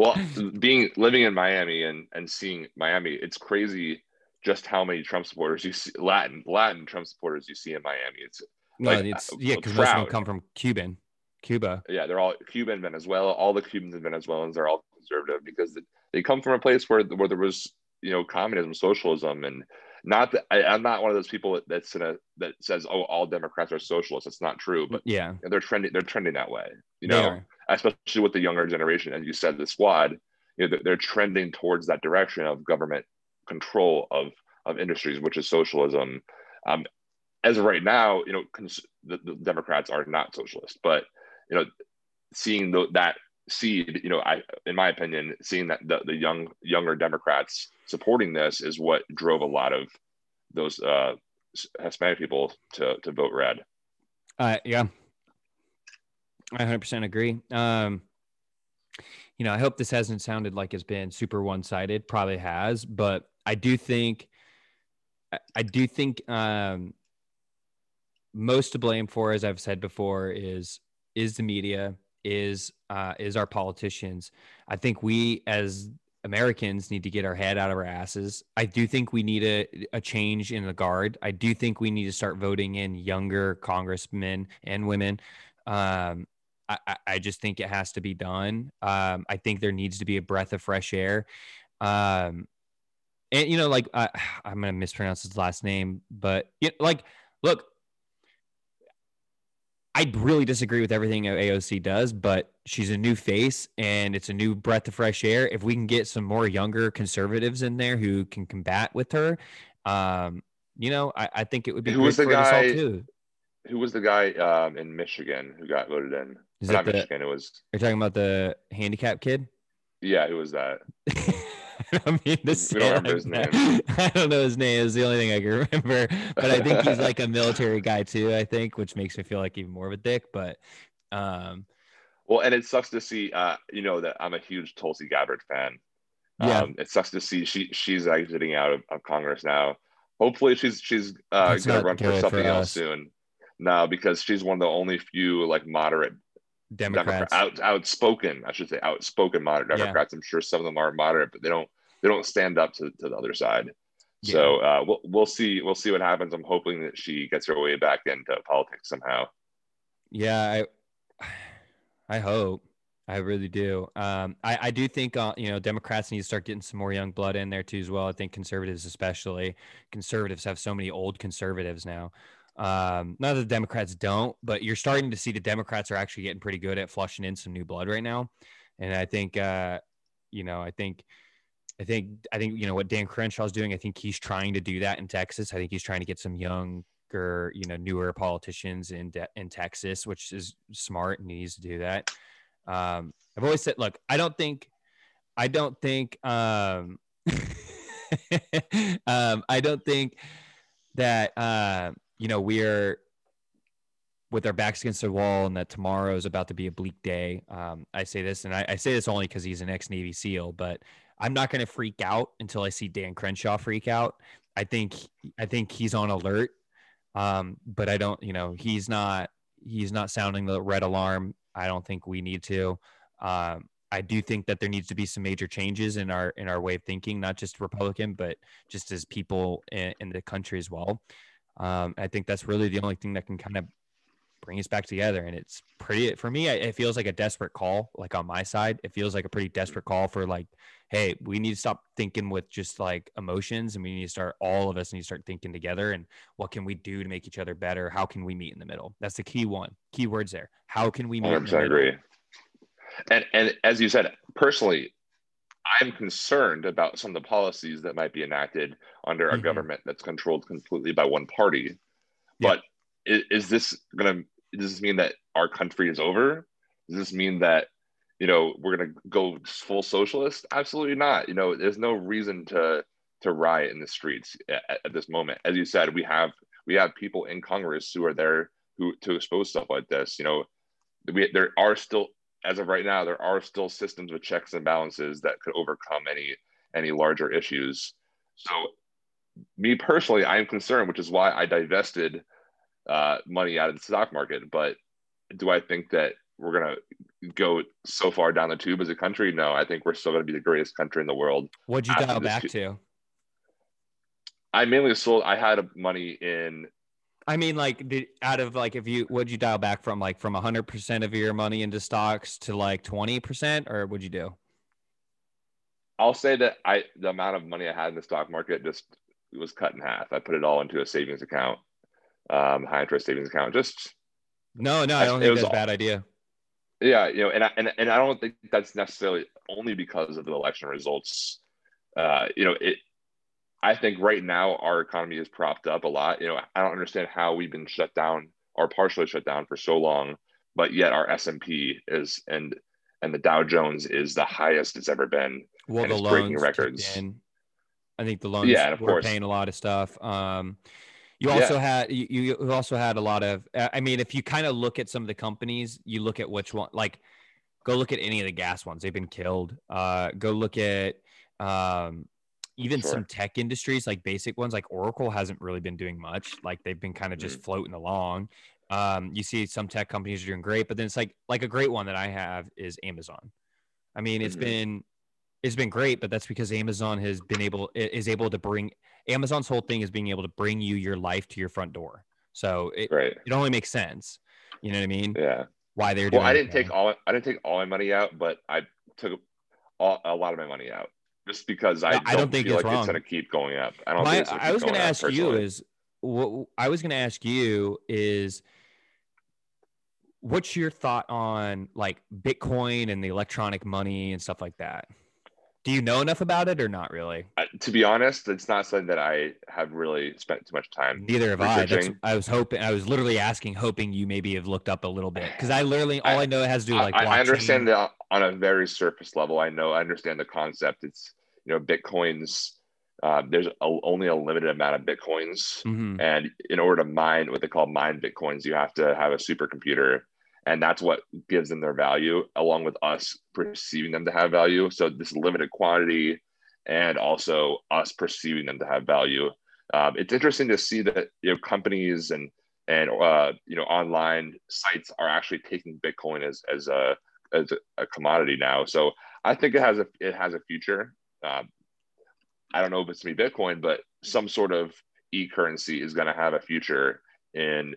Well, being living in Miami and and seeing Miami, it's crazy just how many Trump supporters you see Latin Latin Trump supporters you see in Miami. It's no, like, it's yeah, because most of them come from Cuban, Cuba. yeah, they're all Cuban, Venezuela. All the Cubans and Venezuelans are all conservative because they come from a place where where there was you know communism, socialism, and not that I, I'm not one of those people that's in a that says oh all Democrats are socialists. It's not true, but Yeah, they're trending they're trending that way. You know. Especially with the younger generation, as you said, the squad, you know, they're, trending towards that direction of government control of of industries, which is socialism. Um, as of right now, you know, cons- the, the Democrats are not socialist, but you know, seeing the, that seed, you know, I, in my opinion, seeing that the, the young younger Democrats supporting this is what drove a lot of those uh, Hispanic people to to vote red. Uh, yeah, I 100% agree. Um, you know, I hope this hasn't sounded like it's been super one sided. Probably has, but I do think, I- I do think, um, most to blame for, as I've said before, is is the media, is uh, is our politicians. I think we as Americans need to get our head out of our asses. I do think we need a, a change in the guard. I do think we need to start voting in younger congressmen and women. Um, I, I- just think it has to be done. Um, I think there needs to be a breath of fresh air. Um, and you know, like uh, I'm gonna mispronounce his last name, but yeah, like, look, I really disagree with everything AOC does, but she's a new face and it's a new breath of fresh air. If we can get some more younger conservatives in there who can combat with her, um, you know, I, I think it would be Who good was the for us all guy- too. Who was the guy um, in Michigan who got voted in? Is not the, Michigan. It was you're talking about the handicap kid? yeah. Who was that? I mean, this. We don't remember his that. I don't know his name. It's the only thing I can remember. But I think he's like a military guy too. I think, which makes me feel like even more of a dick. But um, Well, and it sucks to see. Uh, you know that I'm a huge Tulsi Gabbard fan. Yeah. Um, it sucks to see she she's exiting out of, of Congress now. Hopefully, she's she's uh, That's gonna run for good for something else soon. No, because she's one of the only few like moderate Democrats. Democrat, out, outspoken, I should say, outspoken moderate Yeah. Democrats. I'm sure some of them are moderate, but they don't they don't stand up to, to the other side. So uh, we'll we'll see we'll see what happens. I'm hoping that she gets her way back into politics somehow. Yeah, I, I hope. I really do. Um, I, I do think uh, you know Democrats need to start getting some more young blood in there too as well. I think conservatives, especially conservatives, have so many old conservatives now. Um, not that the Democrats don't, but you're starting to see the Democrats are actually getting pretty good at flushing in some new blood right now. And I think, uh, you know, I think, I think, I think, you know, what Dan Crenshaw's doing, I think he's trying to do that in Texas. I think he's trying to get some younger, you know, newer politicians in De- in Texas, which is smart and needs to do that. Um, I've always said, look, I don't think, I don't think, um, um, I don't think that, uh, you know, we're with our backs against the wall and that tomorrow is about to be a bleak day. Um, I say this, and I, I say this only because he's an ex Navy SEAL, but I'm not going to freak out until I see Dan Crenshaw freak out. I think, I think he's on alert. Um, but I don't, you know, he's not, he's not sounding the red alarm. I don't think we need to. Um, I do think that there needs to be some major changes in our in our way of thinking, not just Republican, but just as people in, in the country as well. Um, I think that's really the only thing that can kind of bring us back together. And it's pretty for me. It feels like a desperate call. Like on my side, it feels like a pretty desperate call for like, hey, we need to stop thinking with just like emotions, and we need to start. All of us need to start thinking together. And what can we do to make each other better? How can we meet in the middle? That's the key one. Key words there. How can we meet? I agree. And and as you said, personally, I'm concerned about some of the policies that might be enacted under a mm-hmm. government that's controlled completely by one party. Yeah. But is, is this going to, does this mean that our country is over? Does this mean that, you know, we're going to go full socialist? Absolutely not. You know, there's no reason to, to riot in the streets at, at this moment. As you said, we have, we have people in Congress who are there who to expose stuff like this. You know, we, there are still as of right now, there are still systems with checks and balances that could overcome any any larger issues. So, me personally, I am concerned, which is why I divested uh, money out of the stock market. But do I think that we're gonna go so far down the tube as a country? No, I think we're still gonna be the greatest country in the world. What'd you dial back to? I mainly sold. I had money in I mean, like, the, out of like, if you would you dial back from like from hundred percent of your money into stocks to like twenty percent, or would you do? I'll say that I the amount of money I had in the stock market just was cut in half. I put it all into a savings account, um, high interest savings account. Just no, no, I don't think that's a bad idea. Yeah, you know, and I, and and I don't think that's necessarily only because of the election results. Uh, you know, it I think right now our economy is propped up a lot. You know, I don't understand how we've been shut down or partially shut down for so long, but yet our S and P is and and the Dow Jones is the highest it's ever been. Well, the loans breaking records. I think the loans yeah, of were course. paying a lot of stuff. Um, you also yeah. had you, you also had a lot of. I mean, if you kind of look at some of the companies, you look at which one. Like, go look at any of the gas ones; they've been killed. Uh, go look at um, even sure. some tech industries like basic ones like oracle hasn't really been doing much like they've been kind of just mm-hmm. floating along um, you see some tech companies are doing great but then it's like like a great one that i have is amazon i mean it's mm-hmm. been it's been great but that's because amazon has been able is able to bring amazon's whole thing is being able to bring you your life to your front door so it, right. it only makes sense you know what i mean yeah why they're doing well i didn't take all i didn't take all my money out but i took all, a lot of my money out just because I, don't, I don't think feel it's like wrong. it's going to keep going up. I don't. My, I was going to ask you is what I was going to ask you is what's your thought on like Bitcoin and the electronic money and stuff like that? Do you know enough about it or not really? Uh, to be honest, it's not something that I have really spent too much time. Neither have I. That's, I was hoping. I was literally asking, hoping you maybe have looked up a little bit because I literally all I, I, know it has to do like. I, I understand that on a very surface level. I know. I understand the concept. It's you know, Bitcoins. Uh, there's a, only a limited amount of bitcoins, mm-hmm. and in order to mine what they call mine bitcoins, you have to have a supercomputer. And that's what gives them their value along with us perceiving them to have value. So this limited quantity and also us perceiving them to have value. Um, it's interesting to see that you know companies and and uh, you know online sites are actually taking bitcoin as as a as a, commodity now. So i think it has a it has a future um, i don't know if it's going to be bitcoin but some sort of e-currency is going to have a future in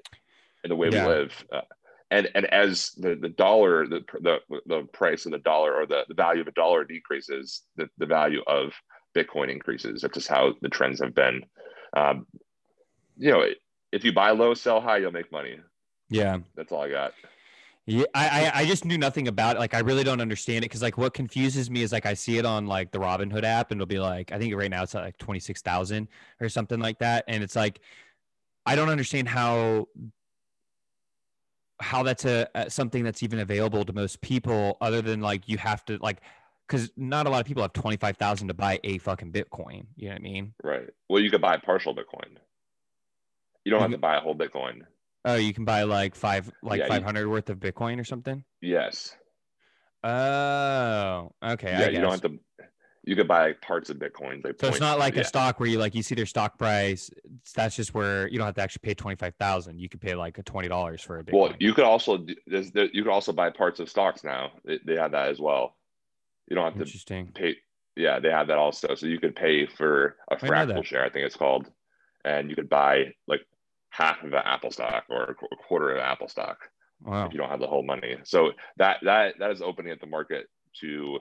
in the way yeah. we live. Uh, and and as the, the dollar the, the the price of the dollar or the, the value of a dollar decreases the, the value of bitcoin increases. That's just how the trends have been. Um, you know if you buy low sell high you'll make money. Yeah. That's all i got yeah, I, I just knew nothing about it. Like, I really don't understand it because, like, what confuses me is like I see it on like the Robinhood app, and it'll be like I think right now it's at like twenty six thousand or something like that, and it's like I don't understand how how that's a, a, something that's even available to most people other than like you have to like because not a lot of people have 25,000 to buy a fucking Bitcoin. You know what I mean? Right. Well, you could buy partial Bitcoin. You don't have to buy a whole Bitcoin. Oh, you can buy like five, like yeah, 500 worth of Bitcoin or something? Yes. Oh, okay. Yeah, you don't have to you could buy parts of Bitcoin. so it's not like yeah. a stock where you like you see their stock price. That's just where you don't have to actually pay twenty five thousand. You could pay like a twenty dollars for a Bitcoin. Well, you could also there's, there, you could also buy parts of stocks now. They, they have that as well. You don't have to pay. Yeah, they have that also. So you could pay for a fractal that. share, I think it's called, and you could buy like half of an Apple stock or a quarter of Apple stock Wow. if you don't have the whole money. So that that that is opening up the market to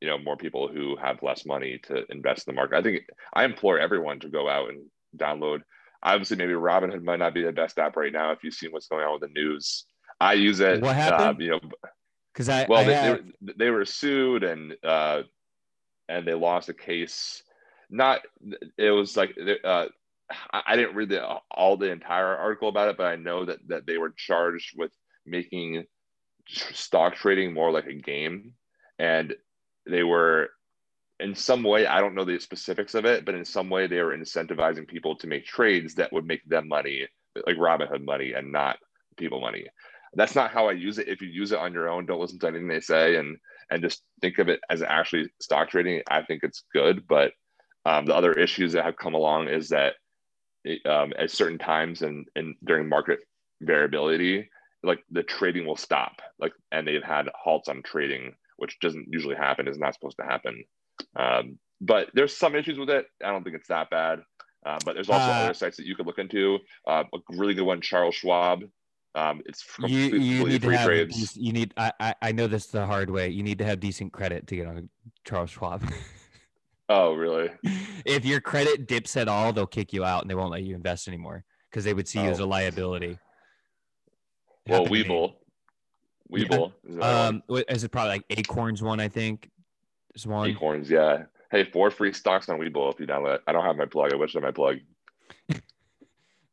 you know more people who have less money to invest in the market. I think I implore everyone to go out and download. Obviously, maybe Robinhood might not be the best app right now if you've seen what's going on with the news. I use it. What uh, happened? you know, Because I, well, I they, have, they, were, they were sued and uh, and they lost a case. Not it was like uh, I didn't read the, all the entire article about it, but I know that that they were charged with making stock trading more like a game, and they were in some way I don't know the specifics of it, but in some way they were incentivizing people to make trades that would make them money, like Robinhood money, and not people money. That's not how I use it. If you use it on your own, don't listen to anything they say, and and just think of it as actually stock trading. I think it's good, but um, the other issues that have come along is that um, at certain times and and during market variability, like the trading will stop, like and they've had halts on trading, which doesn't usually happen. Is not supposed to happen. Um, but there's some issues with it. I don't think it's that bad. Uh, but there's also Uh, other sites that you could look into. Uh, a really good one, Charles Schwab. Um, it's you, completely you need to free have, trades. you need, I, I, I know this the hard way. You need to have decent credit to get on Charles Schwab. Oh, really? if your credit dips at all, they'll kick you out and they won't let you invest anymore because they would see you as Oh. a liability. Well, Happened to me. Webull. Yeah. Webull. is one. Um, what- is it probably like Acorns one? I think is one. Acorns, yeah. Hey, four free stocks on Webull if you download it. I don't have my plug. I wish I had my plug.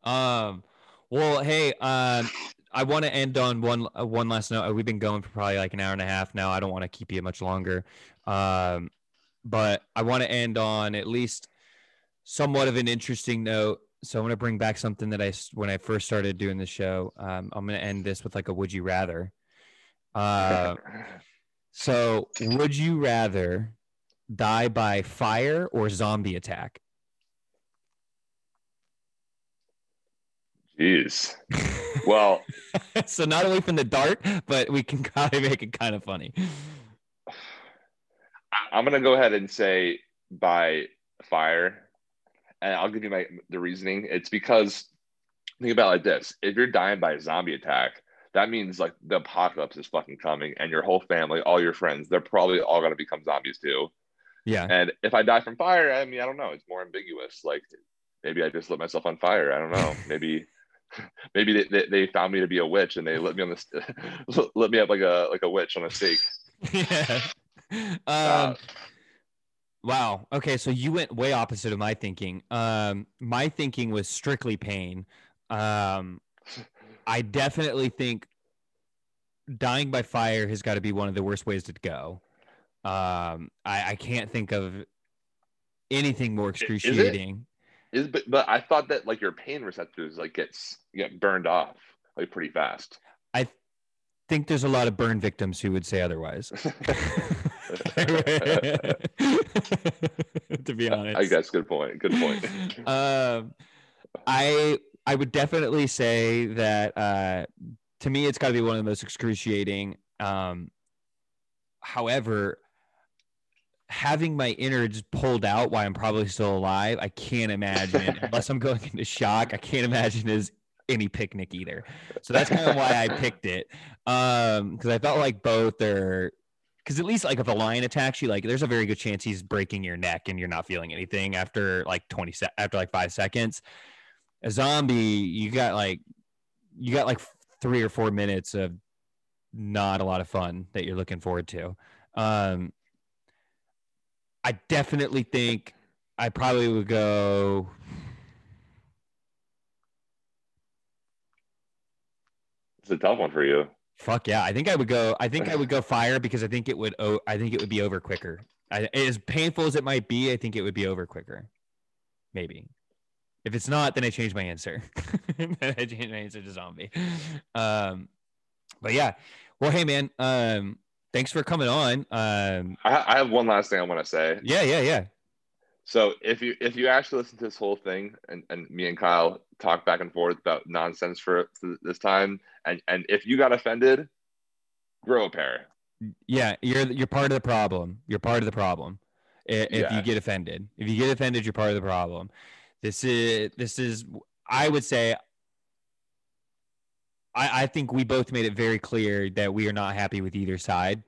Um, well, hey, um, I want to end on one uh, one last note. We've been going for probably like an hour and a half now. I don't want to keep you much longer. Um, but I want to end on at least somewhat of an interesting note. So I'm going to bring back something that I when I first started doing the show. Um, I'm going to end this with like a would you rather. Uh, so would you rather die by fire or zombie attack? Jeez. Well, so not only from the dark, but we can kind of make it kind of funny. I'm gonna go ahead and say by fire, and I'll give you my the reasoning. It's because think about it like this: if you're dying by a zombie attack, that means like the apocalypse is fucking coming, and your whole family, all your friends, they're probably all gonna become zombies too. Yeah. And if I die from fire, I mean, I don't know. It's more ambiguous. Like maybe I just lit myself on fire. I don't know. Maybe. Maybe they, they, they found me to be a witch and they lit me on this lit me up like a like a witch on a stake. yeah. Um, Uh, wow. Okay, so you went way opposite of my thinking. Um, my thinking was strictly pain. Um, I definitely think dying by fire has got to be one of the worst ways to go. Um, I, I can't think of anything more excruciating. Is but, but I thought that like your pain receptors like gets get burned off like pretty fast. I think there's a lot of burn victims who would say otherwise. to be honest, I guess good point. Good point. um, I I would definitely say that uh, to me it's got to be one of the most excruciating. Um, however, having my innards pulled out while I'm probably still alive, I can't imagine unless I'm going into shock. I can't imagine is any picnic either. So that's kind of why I picked it. Um, because I felt like both are because at least like if a lion attacks you, like there's a very good chance he's breaking your neck and you're not feeling anything after like 20 se- after like five seconds. A zombie, you got like you got like three or four minutes of not a lot of fun that you're looking forward to. Um, I definitely think I probably would go. It's a tough one for you. Fuck yeah! I think I would go. I think I would go fire because I think it would. Oh, I think it would be over quicker. I, as painful as it might be, I think it would be over quicker. Maybe. If it's not, then I change my answer. then I change my answer to zombie. Um, but yeah. Well, hey man. Um, thanks for coming on. Um, I, I have one last thing I want to say. yeah, yeah, yeah. So if you if you actually listen to this whole thing and, and me and Kyle talk back and forth about nonsense for this time and and if you got offended, grow a pair. Yeah, you're you're part of the problem. You're part of the problem. If Yeah. you get offended, if you get offended, you're part of the problem. This is this is. I would say. I I think we both made it very clear that we are not happy with either side.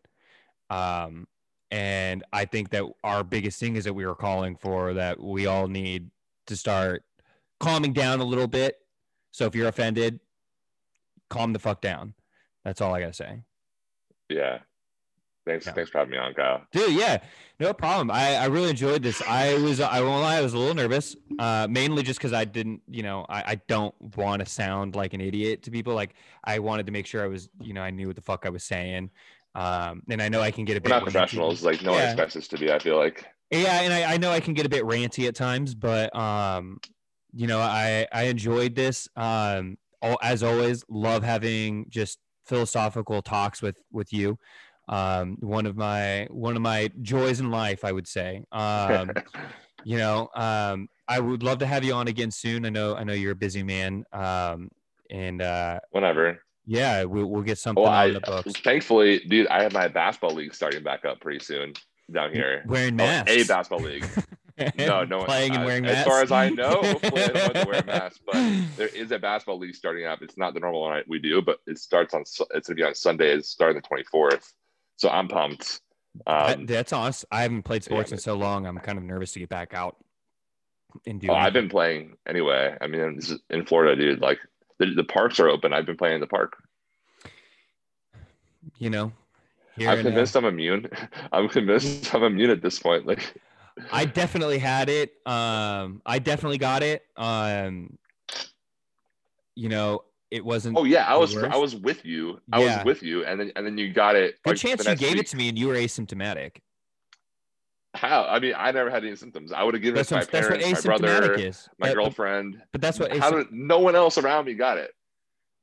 Um, and I think that our biggest thing is that we were calling for that we all need to start calming down a little bit. So if you're offended, calm the fuck down. That's all I gotta say. Yeah. Thanks. Yeah. Thanks for having me on, Kyle. Dude, yeah, no problem. I, I really enjoyed this. I was I won't lie, I was a little nervous, uh, mainly just because I didn't, you know, I, I don't want to sound like an idiot to people. Like I wanted to make sure I was, you know, I knew what the fuck I was saying. Um, and I know I can get a bit We're not ranty. professionals. Like no one Yeah. expects us to be. I feel like. Yeah, and I, I know I can get a bit ranty at times, but um, you know, I I enjoyed this. Um, al- as always, love having just philosophical talks with with you. Um, one of my one of my joys in life, I would say. Um, you know, um, I would love to have you on again soon. I know I know you're a busy man. Um, and uh, Whenever. Yeah, we'll, we'll get something Well, on I the books. thankfully, dude, I have my basketball league starting back up pretty soon down here. Wearing Oh, masks. a basketball league. No, no playing and wearing as far as I know, hopefully I don't have to wear a mask, but There is a basketball league starting up. It's not the normal one we do, but it starts on. It's gonna be on Sunday. It's starting the twenty fourth. So I'm pumped. That- Um, that's awesome. I haven't played sports yeah. in so long. I'm kind of nervous to get back out and do. oh, I've been playing anyway. I mean, in Florida, dude. Like the, the parks are open. I've been playing in the park. you know. I'm convinced I'm immune. I'm convinced I'm immune at this point. Like, I definitely had it. Um, I definitely got it. Um, you know, it wasn't. oh yeah, I was worst. I was with you. I Yeah. was with you, and then and then you got it. Good like, chance you gave week. it to me and you were asymptomatic. How? I mean, I never had any symptoms. I would have given That's it to my what, that's what parents, my brother, is. my But- girlfriend. But that's what How did no one else around me got it?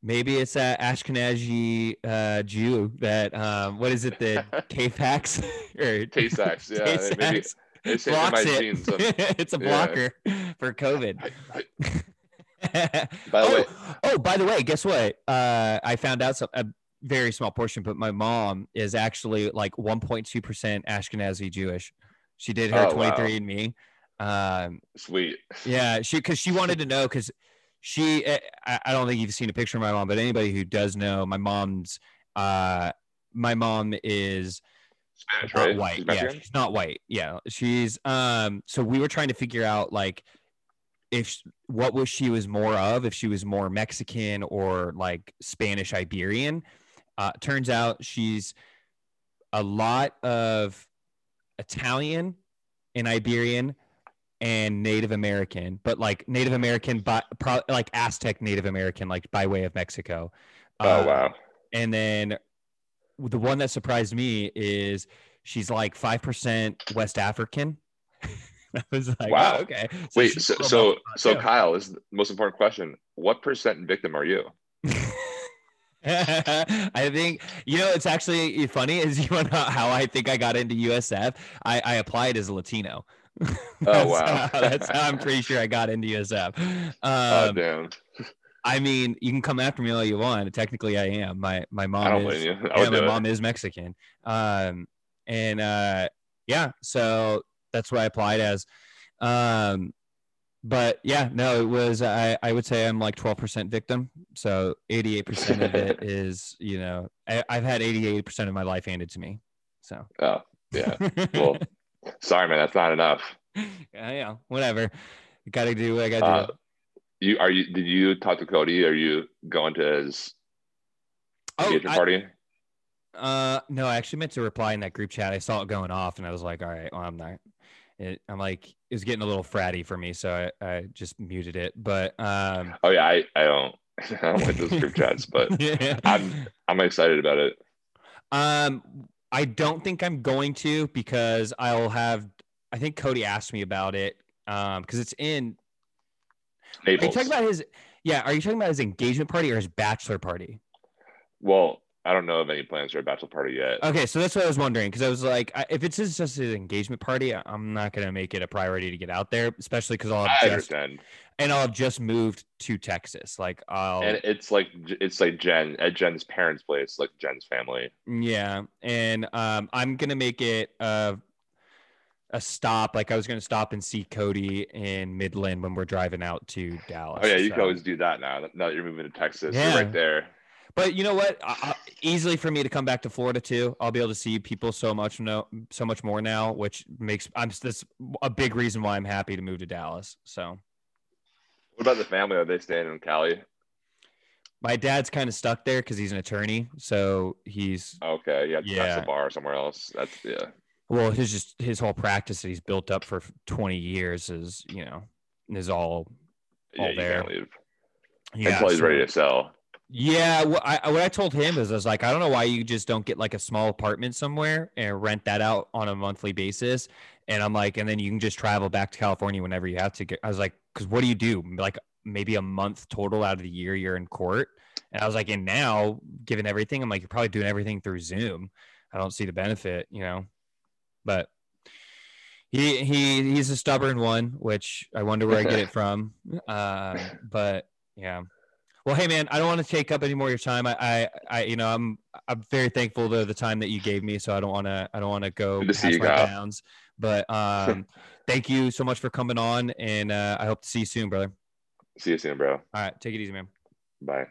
maybe it's that Ashkenazi uh, Jew that um, what is it the K-Fax or Tay-Sachs, yeah, maybe- Tay-Sachs It's blocks it. genes. So- it's a yeah. blocker for COVID. I- I- By the oh, way, oh, by the way, guess what? Uh, I found out some, a very small portion, but my mom is actually like 1.2% Ashkenazi Jewish. She did her Oh, wow. 23andMe. Um, sweet. yeah, she because she wanted to know because she eh, I, I don't think you've seen a picture of my mom, but anybody who does know, my mom's uh my mom is Spanish, not right? white. She's Yeah, Mexican? she's not white. Yeah, she's um. So we were trying to figure out like if what was she was more of, if she was more Mexican or like Spanish Iberian. Uh, turns out she's a lot of Italian and Iberian and Native American, but like Native American, by pro, like Aztec Native American, like by way of Mexico. Oh Um, wow. and then the one that surprised me is she's like 5% West African. I was like, Wow. wow, okay. Wait, so so so. Kyle this is the most important question. What percent victim are you? I think you know it's actually funny is you know how I think I got into USF. I, I applied as a Latino. oh wow. how- that's how I'm pretty sure I got into USF. oh Um, damn. I mean, you can come after me all you want. Technically, I am. My my mom I don't is. you. Yeah, my do mom is Mexican. Um, and uh, yeah, so that's what I applied as. Um, but yeah, no, it was. I I would say I'm like 12% victim. So 88% of it is, you know, I, I've had 88% of my life handed to me. So. Oh yeah. Well, sorry, man. That's not enough. yeah, yeah, whatever. Got to do what I got to Uh, do. you are you? Did you talk to Cody? Are you going to his Oh, engagement I- party? Uh, no, I actually meant to reply in that group chat. I saw it going off, and I was like, "All right, well, I'm not." It, I'm like, it was getting a little fratty for me, so I, I just muted it. But um, Oh yeah, I, I don't I don't like those group chats, but yeah. I'm I'm excited about it. um, I don't think I'm going to because I'll have. I think Cody asked me about it. Um, because it's in. Are you talking about his? Yeah, are you talking about his engagement party or his bachelor party? well, I don't know of any plans for a bachelor party yet. Okay, so that's what I was wondering because I was like, I, if it's just an engagement party, I- I'm not gonna make it a priority to get out there, especially because I'll I have just understand, and I'll have just moved to Texas. Like I'll and it's like it's like Jen at Jen's parents' place, like Jen's family. yeah, and um, I'm gonna make it a a stop. Like I was gonna stop and see Cody in Midland when we're driving out to Dallas. Oh yeah, you so- can always do that now. Now that you're moving to Texas, Yeah. you're right there. But you know what? I, I, easily for me to come back to Florida too. I'll be able to see people so much no, so much more now, which makes I'm this a big reason why I'm happy to move to Dallas. So What about the family? Are they staying in Cali? my dad's kind of stuck there because he's an attorney. So he's Okay, yeah, Yeah. that's the bar somewhere else. That's yeah. well, his just his whole practice that he's built up for 20 years is you know is all Yeah, All you there. yeah. until he's so- ready to sell. Yeah, what I what I told him is I was like, I don't know why you just don't get like a small apartment somewhere and rent that out on a monthly basis. And I'm like, and then you can just travel back to California whenever you have to. Get, I was like, because what do you do? Like maybe a month total out of the year you're in court. And I was like, and now given everything, I'm like, you're probably doing everything through Zoom. I don't see the benefit, you know. But he he he's a stubborn one, which I wonder where I get it from. Um, but yeah. Well, hey man, I don't want to take up any more of your time. I, I, I, you know, I'm, I'm very thankful to the time that you gave me. So I don't want to, I don't want to go Good to past my bounds. But um, thank you so much for coming on, and uh, I hope to see you soon, brother. See you soon, bro. All right, take it easy, man. Bye.